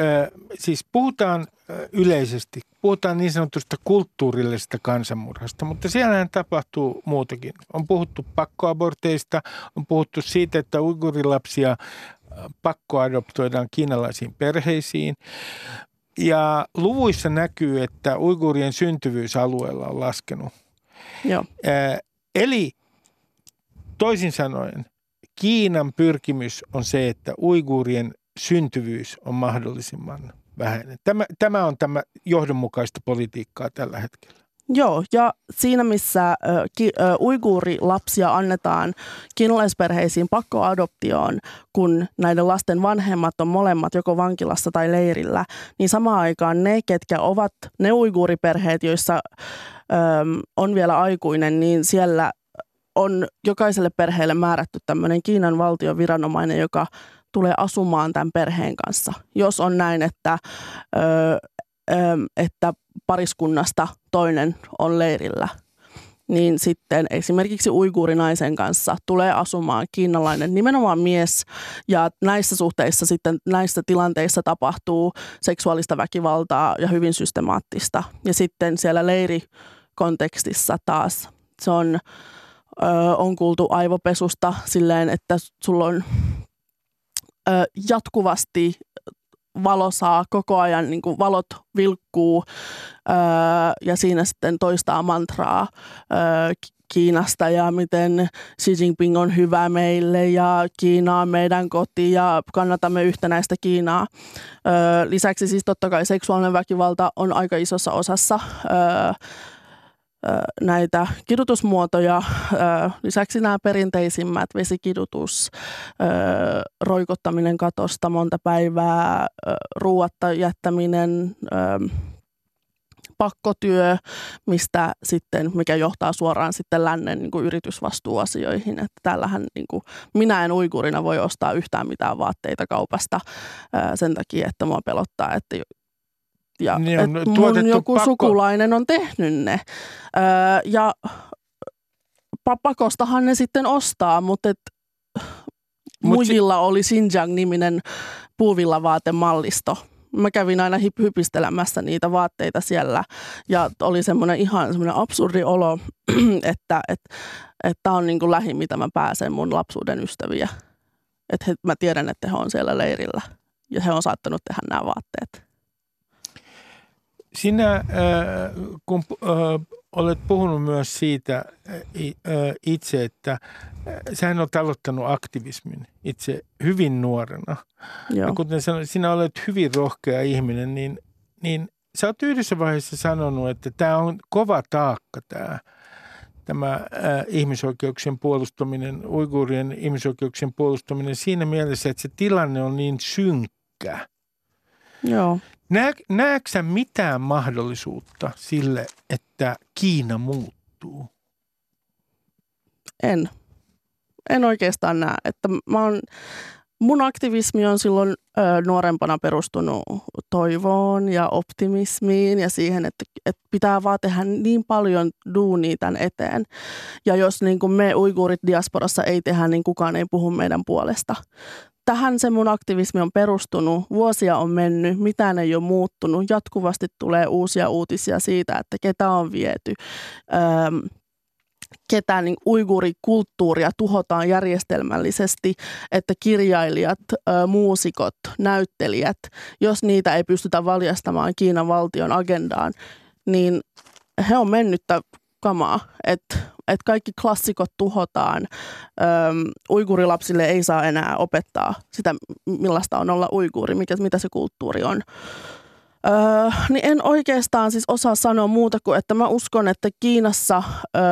S2: siis puhutaan yleisesti, puhutaan niin sanotusta kulttuurillisesta kansanmurhasta, mutta siellähän tapahtuu muutakin. On puhuttu pakkoaborteista, on puhuttu siitä, että uigurilapsia pakkoadoptoidaan kiinalaisiin perheisiin. Ja luvuissa näkyy, että uigurien syntyvyys alueella on laskenut.
S4: Joo.
S2: eli toisin sanoen, Kiinan pyrkimys on se, että uiguurien syntyvyys on mahdollisimman vähäinen. Tämä, tämä on tämä johdonmukaista politiikkaa tällä hetkellä.
S4: Joo, ja siinä missä ö, ki, ö, uiguurilapsia annetaan kiinalaisperheisiin pakkoadoptioon, kun näiden lasten vanhemmat on molemmat joko vankilassa tai leirillä, niin samaan aikaan ne, ketkä ovat ne uiguuriperheet, joissa ö, on vielä aikuinen, niin siellä on jokaiselle perheelle määrätty tämmöinen Kiinan valtion viranomainen, joka tulee asumaan tämän perheen kanssa. Jos on näin, että, ö, että pariskunnasta toinen on leirillä, niin sitten esimerkiksi uiguurinaisen kanssa tulee asumaan kiinalainen nimenomaan mies. Ja näissä suhteissa sitten näissä tilanteissa tapahtuu seksuaalista väkivaltaa ja hyvin systemaattista. Ja sitten siellä leirikontekstissa taas se on, ö, on kuultu aivopesusta silleen, että sulla on ö, jatkuvasti valo saa koko ajan, niin kuin valot vilkkuu öö, ja siinä sitten toistaa mantraa öö, Kiinasta ja miten Xi Jinping on hyvä meille ja Kiina on meidän koti ja kannatamme yhtenäistä Kiinaa. Öö, lisäksi siis totta kai seksuaalinen väkivalta on aika isossa osassa öö, näitä kidutusmuotoja. Lisäksi nämä perinteisimmät vesikidutus, roikottaminen katosta monta päivää, ruuatta jättäminen, pakkotyö, mistä sitten, mikä johtaa suoraan sitten lännen niin kuin yritysvastuuasioihin. Että täällähän niin kuin, minä en uikurina voi ostaa yhtään mitään vaatteita kaupasta sen takia, että mua pelottaa, että ja niin on että mun joku pakko. sukulainen on tehnyt ne. Öö, ja pakostahan ne sitten ostaa, mutta et Mut mujilla si- oli Xinjiang-niminen puuvilla-vaatemallisto. Mä kävin aina hip- hypistelemässä niitä vaatteita siellä ja oli semmoinen ihan semmoinen absurdi olo, että että että on niin kuin lähi, mitä mä pääsen mun lapsuuden ystäviä. Että mä tiedän, että he on siellä leirillä ja he on saattanut tehdä nämä vaatteet.
S2: Sinä, äh, kun äh, olet puhunut myös siitä äh, itse, että sähän olet aloittanut aktivismin itse hyvin nuorena. Joo. Ja kuten sanoin, sinä olet hyvin rohkea ihminen, niin, niin sä oot yhdessä vaiheessa sanonut, että tämä on kova taakka tämä tämä ihmisoikeuksien puolustaminen, uiguurien ihmisoikeuksien puolustaminen siinä mielessä, että se tilanne on niin synkkä.
S4: Joo.
S2: Nä, näetkö mitään mahdollisuutta sille, että Kiina muuttuu?
S4: En. En oikeastaan näe. Että mä oon, mun aktivismi on silloin ö, nuorempana perustunut toivoon ja optimismiin ja siihen, että, että pitää vaan tehdä niin paljon duunia tämän eteen. Ja jos niin kuin me uiguurit diasporassa ei tehdä, niin kukaan ei puhu meidän puolesta tähän se mun aktivismi on perustunut. Vuosia on mennyt, mitään ei ole muuttunut. Jatkuvasti tulee uusia uutisia siitä, että ketä on viety. Öm, ketä niin uigurikulttuuria tuhotaan järjestelmällisesti, että kirjailijat, muusikot, näyttelijät, jos niitä ei pystytä valjastamaan Kiinan valtion agendaan, niin he on mennyttä kamaa. Että että kaikki klassikot tuhotaan. Öm, uiguurilapsille ei saa enää opettaa sitä, millaista on olla uiguuri, mikä, mitä se kulttuuri on. Öö, niin en oikeastaan siis osaa sanoa muuta kuin, että mä uskon, että Kiinassa, öö,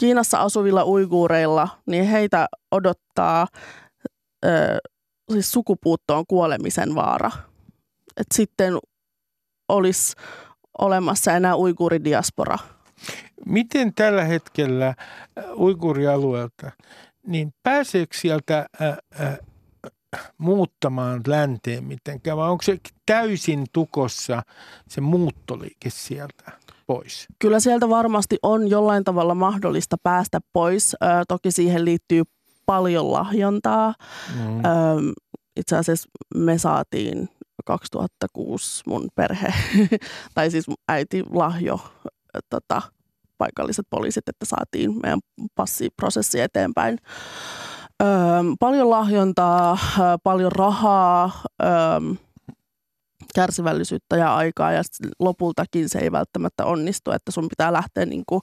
S4: Kiinassa asuvilla uiguureilla, niin heitä odottaa öö, siis sukupuuttoon kuolemisen vaara. Et sitten olisi olemassa enää uiguuridiaspora –
S2: Miten tällä hetkellä äh, uigurialueelta, niin pääseekö sieltä äh, äh, muuttamaan länteen mitenkään vai onko se täysin tukossa se muuttoliike sieltä pois?
S4: Kyllä sieltä varmasti on jollain tavalla mahdollista päästä pois. Ö, toki siihen liittyy paljon lahjontaa. Mm. Ö, itse asiassa me saatiin 2006 mun perhe, tai siis äiti lahjo tota, paikalliset poliisit, että saatiin meidän passiprosessi eteenpäin. Öö, paljon lahjontaa, paljon rahaa, öö, kärsivällisyyttä ja aikaa ja lopultakin se ei välttämättä onnistu, että sun pitää lähteä niin kuin,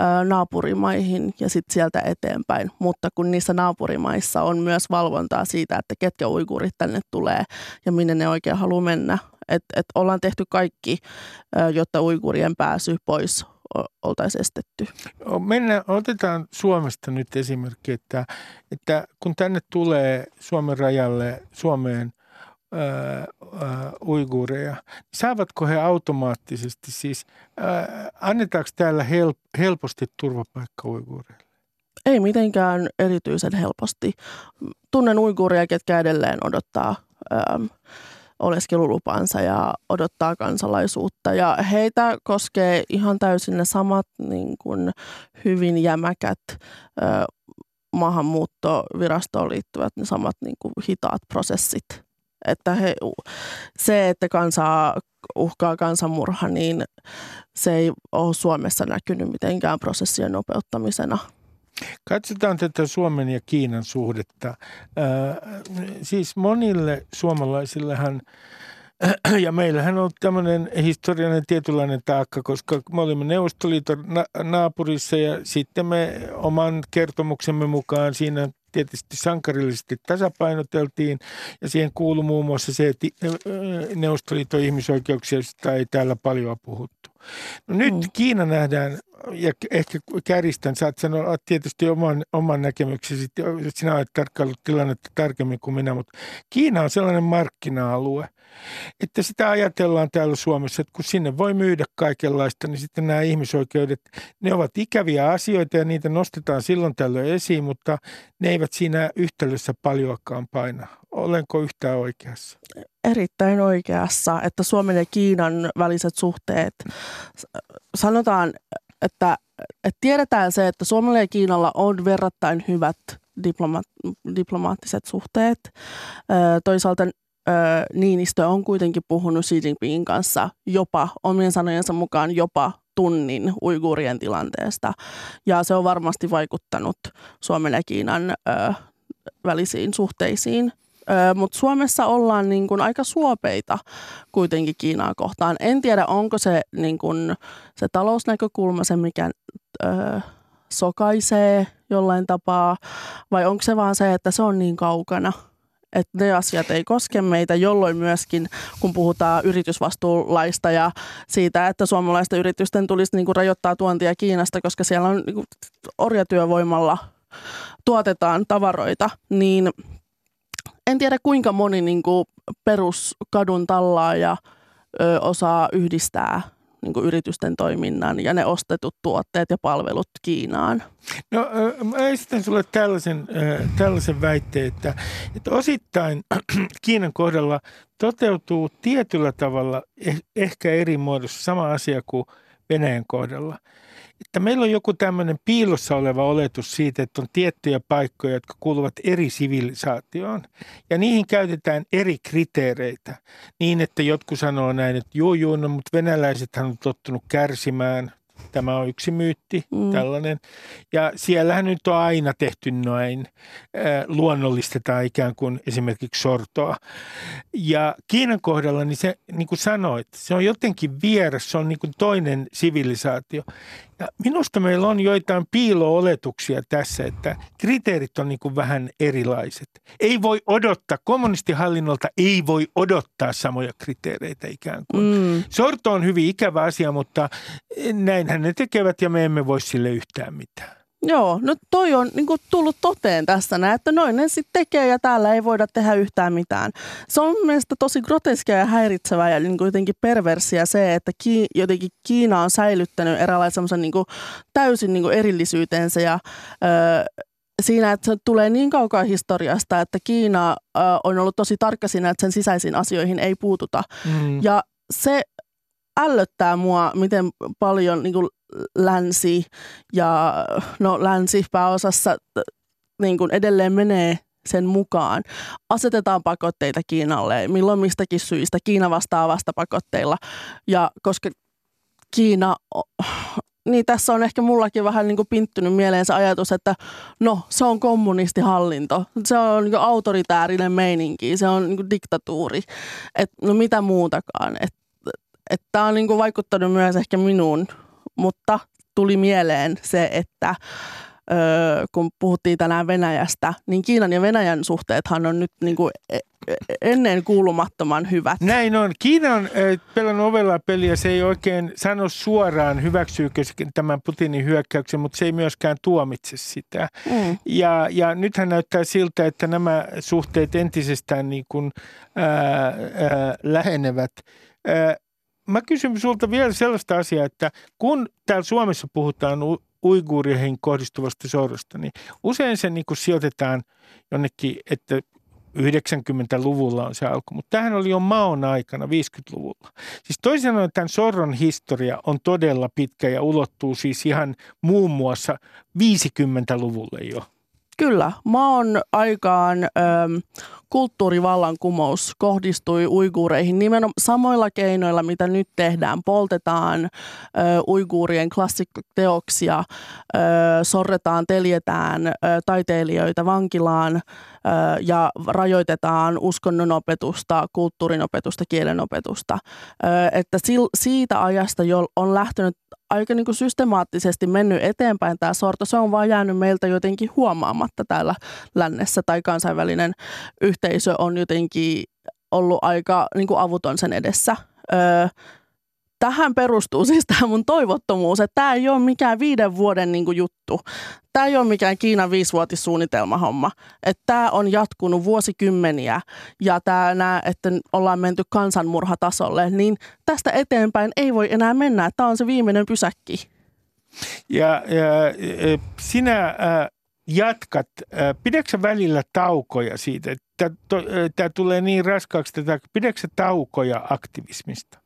S4: ä, naapurimaihin ja sitten sieltä eteenpäin. Mutta kun niissä naapurimaissa on myös valvontaa siitä, että ketkä uigurit tänne tulee ja minne ne oikein haluaa mennä. Että et ollaan tehty kaikki, jotta uigurien pääsy pois oltaisiin estetty.
S2: Mennään, otetaan Suomesta nyt esimerkki, että, että kun tänne tulee Suomen rajalle, Suomeen – uiguureja, niin saavatko he automaattisesti siis, ää, annetaanko täällä help, helposti turvapaikka uiguureille?
S4: Ei mitenkään erityisen helposti. Tunnen uiguureja, ketkä edelleen odottaa äm, oleskelulupansa ja odottaa kansalaisuutta. Ja heitä koskee ihan täysin ne samat niin kuin hyvin jämäkät ö, maahanmuuttovirastoon liittyvät ne samat niin kuin hitaat prosessit että he, se, että kansaa uhkaa kansanmurha, niin se ei ole Suomessa näkynyt mitenkään prosessien nopeuttamisena.
S2: Katsotaan tätä Suomen ja Kiinan suhdetta. Äh, siis monille suomalaisillehan ja meillähän on tämmöinen historiallinen tietynlainen taakka, koska me olimme Neuvostoliiton naapurissa ja sitten me oman kertomuksemme mukaan siinä tietysti sankarillisesti tasapainoteltiin ja siihen kuului muun muassa se, että Neuvostoliiton ihmisoikeuksista ei täällä paljon puhuttu. No nyt mm. Kiina nähdään, ja ehkä käristän, saat sanoa tietysti oman, oman näkemyksesi, sinä olet tarkkaillut tilannetta tarkemmin kuin minä, mutta Kiina on sellainen markkina-alue, että sitä ajatellaan täällä Suomessa, että kun sinne voi myydä kaikenlaista, niin sitten nämä ihmisoikeudet, ne ovat ikäviä asioita ja niitä nostetaan silloin tällöin esiin, mutta ne eivät siinä yhtälössä paljoakaan paina. Olenko yhtään oikeassa?
S4: Erittäin oikeassa, että Suomen ja Kiinan väliset suhteet, sanotaan, että, että tiedetään se, että Suomella ja Kiinalla on verrattain hyvät diploma- diplomaattiset suhteet. Toisaalta Niinistö on kuitenkin puhunut Xi Jinpingin kanssa jopa, omien sanojensa mukaan jopa tunnin uiguurien tilanteesta. Ja se on varmasti vaikuttanut Suomen ja Kiinan ö, välisiin suhteisiin. Mutta Suomessa ollaan niin kun aika suopeita kuitenkin Kiinaa kohtaan. En tiedä, onko se, niin kun, se talousnäkökulma se, mikä ö, sokaisee jollain tapaa, vai onko se vaan se, että se on niin kaukana – että ne asiat ei koske meitä, jolloin myöskin, kun puhutaan yritysvastuulaista ja siitä, että suomalaisten yritysten tulisi niin kuin rajoittaa tuontia Kiinasta, koska siellä on niin kuin orjatyövoimalla tuotetaan tavaroita, niin en tiedä kuinka moni niin kuin peruskadun tallaaja ö, osaa yhdistää niin kuin yritysten toiminnan ja ne ostetut tuotteet ja palvelut Kiinaan?
S2: No mä esitän sinulle tällaisen, tällaisen väitteen, että, että osittain Kiinan kohdalla toteutuu tietyllä tavalla eh, ehkä eri muodossa sama asia kuin Venäjän kohdalla – että meillä on joku tämmöinen piilossa oleva oletus siitä, että on tiettyjä paikkoja, jotka kuuluvat eri sivilisaatioon. Ja niihin käytetään eri kriteereitä. Niin, että jotkut sanoo näin, että juu, juu, no, mutta venäläisethän on tottunut kärsimään Tämä on yksi myytti, mm. tällainen. Ja siellähän nyt on aina tehty noin, äh, luonnollistetaan ikään kuin esimerkiksi sortoa. Ja Kiinan kohdalla, niin se niin kuin sanoit, se on jotenkin vieras, se on niin kuin toinen sivilisaatio. Ja minusta meillä on joitain piilo-oletuksia tässä, että kriteerit on niin vähän erilaiset. Ei voi odottaa, kommunistihallinnolta ei voi odottaa samoja kriteereitä ikään kuin. Mm. Sorto on hyvin ikävä asia, mutta näinhän ne tekevät ja me emme voi sille yhtään mitään.
S4: Joo, no toi on niin kuin, tullut toteen tässä näin, että noin ne sitten tekee ja täällä ei voida tehdä yhtään mitään. Se on mielestäni tosi groteskia ja häiritsevää ja niin kuin jotenkin perversiä se, että ki, jotenkin Kiina on säilyttänyt eräänlaisen niin kuin, täysin niin kuin erillisyytensä ja öö, siinä, että se tulee niin kaukaa historiasta, että Kiina ö, on ollut tosi tarkka siinä, että sen sisäisiin asioihin ei puututa. Mm. Ja se ällöttää mua, miten paljon niin kuin länsi ja no länsi pääosassa niin kuin edelleen menee sen mukaan. Asetetaan pakotteita Kiinalle, milloin mistäkin syistä. Kiina vastaa vasta pakotteilla. Ja koska Kiina niin tässä on ehkä mullakin vähän niin kuin pinttynyt mieleen se ajatus, että no se on kommunistihallinto, se on niin autoritäärinen meininki, se on niin kuin diktatuuri, että no mitä muutakaan. Että et tämä on niin kuin vaikuttanut myös ehkä minuun, mutta tuli mieleen se, että öö, kun puhuttiin tänään Venäjästä, niin Kiinan ja Venäjän suhteethan on nyt niin kuin e, e, ennen kuulumattoman hyvät.
S2: Näin on. Kiina on pelannut ovella peliä. Se ei oikein sano suoraan hyväksyykö tämän Putinin hyökkäyksen, mutta se ei myöskään tuomitse sitä. Mm. Ja, ja nythän näyttää siltä, että nämä suhteet entisestään niin kuin, ää, ää, lähenevät. Ää, mä kysyn sulta vielä sellaista asiaa, että kun täällä Suomessa puhutaan uiguureihin kohdistuvasta sorrosta, niin usein se niin sijoitetaan jonnekin, että 90-luvulla on se alku, mutta tähän oli jo Maon aikana 50-luvulla. Siis toisin sanoen tämän sorron historia on todella pitkä ja ulottuu siis ihan muun muassa 50-luvulle jo.
S4: Kyllä, maon aikaan ö, kulttuurivallankumous kohdistui uiguureihin nimenomaan samoilla keinoilla, mitä nyt tehdään. Poltetaan ö, uiguurien klassikkoteoksia, ö, sorretaan, teljetään ö, taiteilijoita vankilaan ö, ja rajoitetaan uskonnon opetusta, kulttuurin opetusta, kielen opetusta. Ö, että sil, siitä ajasta jo on lähtenyt aika niin kuin systemaattisesti mennyt eteenpäin tämä sorto. Se on vaan jäänyt meiltä jotenkin huomaamatta täällä lännessä tai kansainvälinen yhteisö on jotenkin ollut aika niin kuin avuton sen edessä. Öö, tähän perustuu siis tämä mun toivottomuus, että tämä ei ole mikään viiden vuoden niin kuin juttu. Tämä ei ole mikään Kiinan viisivuotissuunnitelmahomma. Että tämä on jatkunut vuosikymmeniä ja tämä, että ollaan menty kansanmurhatasolle, niin tästä eteenpäin ei voi enää mennä. Tämä on se viimeinen pysäkki.
S2: Ja, ja e, sinä jatkat, pidätkö välillä taukoja siitä, tämä tulee niin raskaaksi, että pidätkö taukoja aktivismista?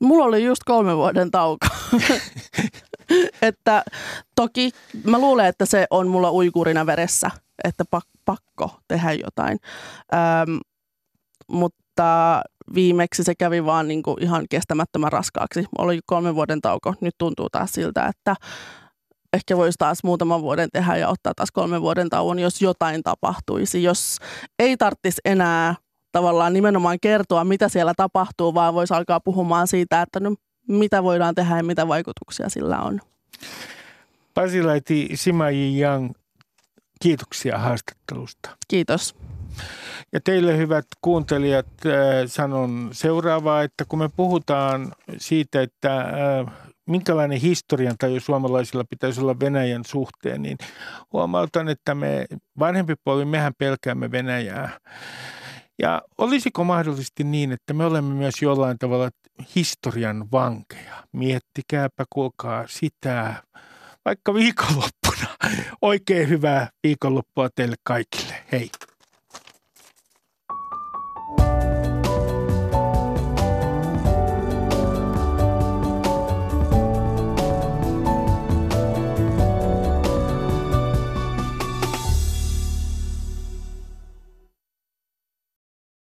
S4: Mulla oli just kolme vuoden tauko. että toki mä luulen, että se on mulla uikurina veressä, että pakko tehdä jotain. Öm, mutta viimeksi se kävi vaan niin kuin ihan kestämättömän raskaaksi. Mulla oli kolmen vuoden tauko. Nyt tuntuu taas siltä, että ehkä voisi taas muutaman vuoden tehdä ja ottaa taas kolmen vuoden tauon, jos jotain tapahtuisi. Jos ei tarvitsisi enää tavallaan nimenomaan kertoa, mitä siellä tapahtuu, vaan voisi alkaa puhumaan siitä, että no, mitä voidaan tehdä ja mitä vaikutuksia sillä on.
S2: Pasilaiti Simaji Yang, kiitoksia haastattelusta.
S4: Kiitos.
S2: Ja teille hyvät kuuntelijat äh, sanon seuraavaa, että kun me puhutaan siitä, että äh, minkälainen historian tai suomalaisilla pitäisi olla Venäjän suhteen, niin huomautan, että me vanhempi polvi, mehän pelkäämme Venäjää. Ja olisiko mahdollisesti niin, että me olemme myös jollain tavalla historian vankeja? Miettikääpä, kuulkaa sitä vaikka viikonloppuna. Oikein hyvää viikonloppua teille kaikille. Hei!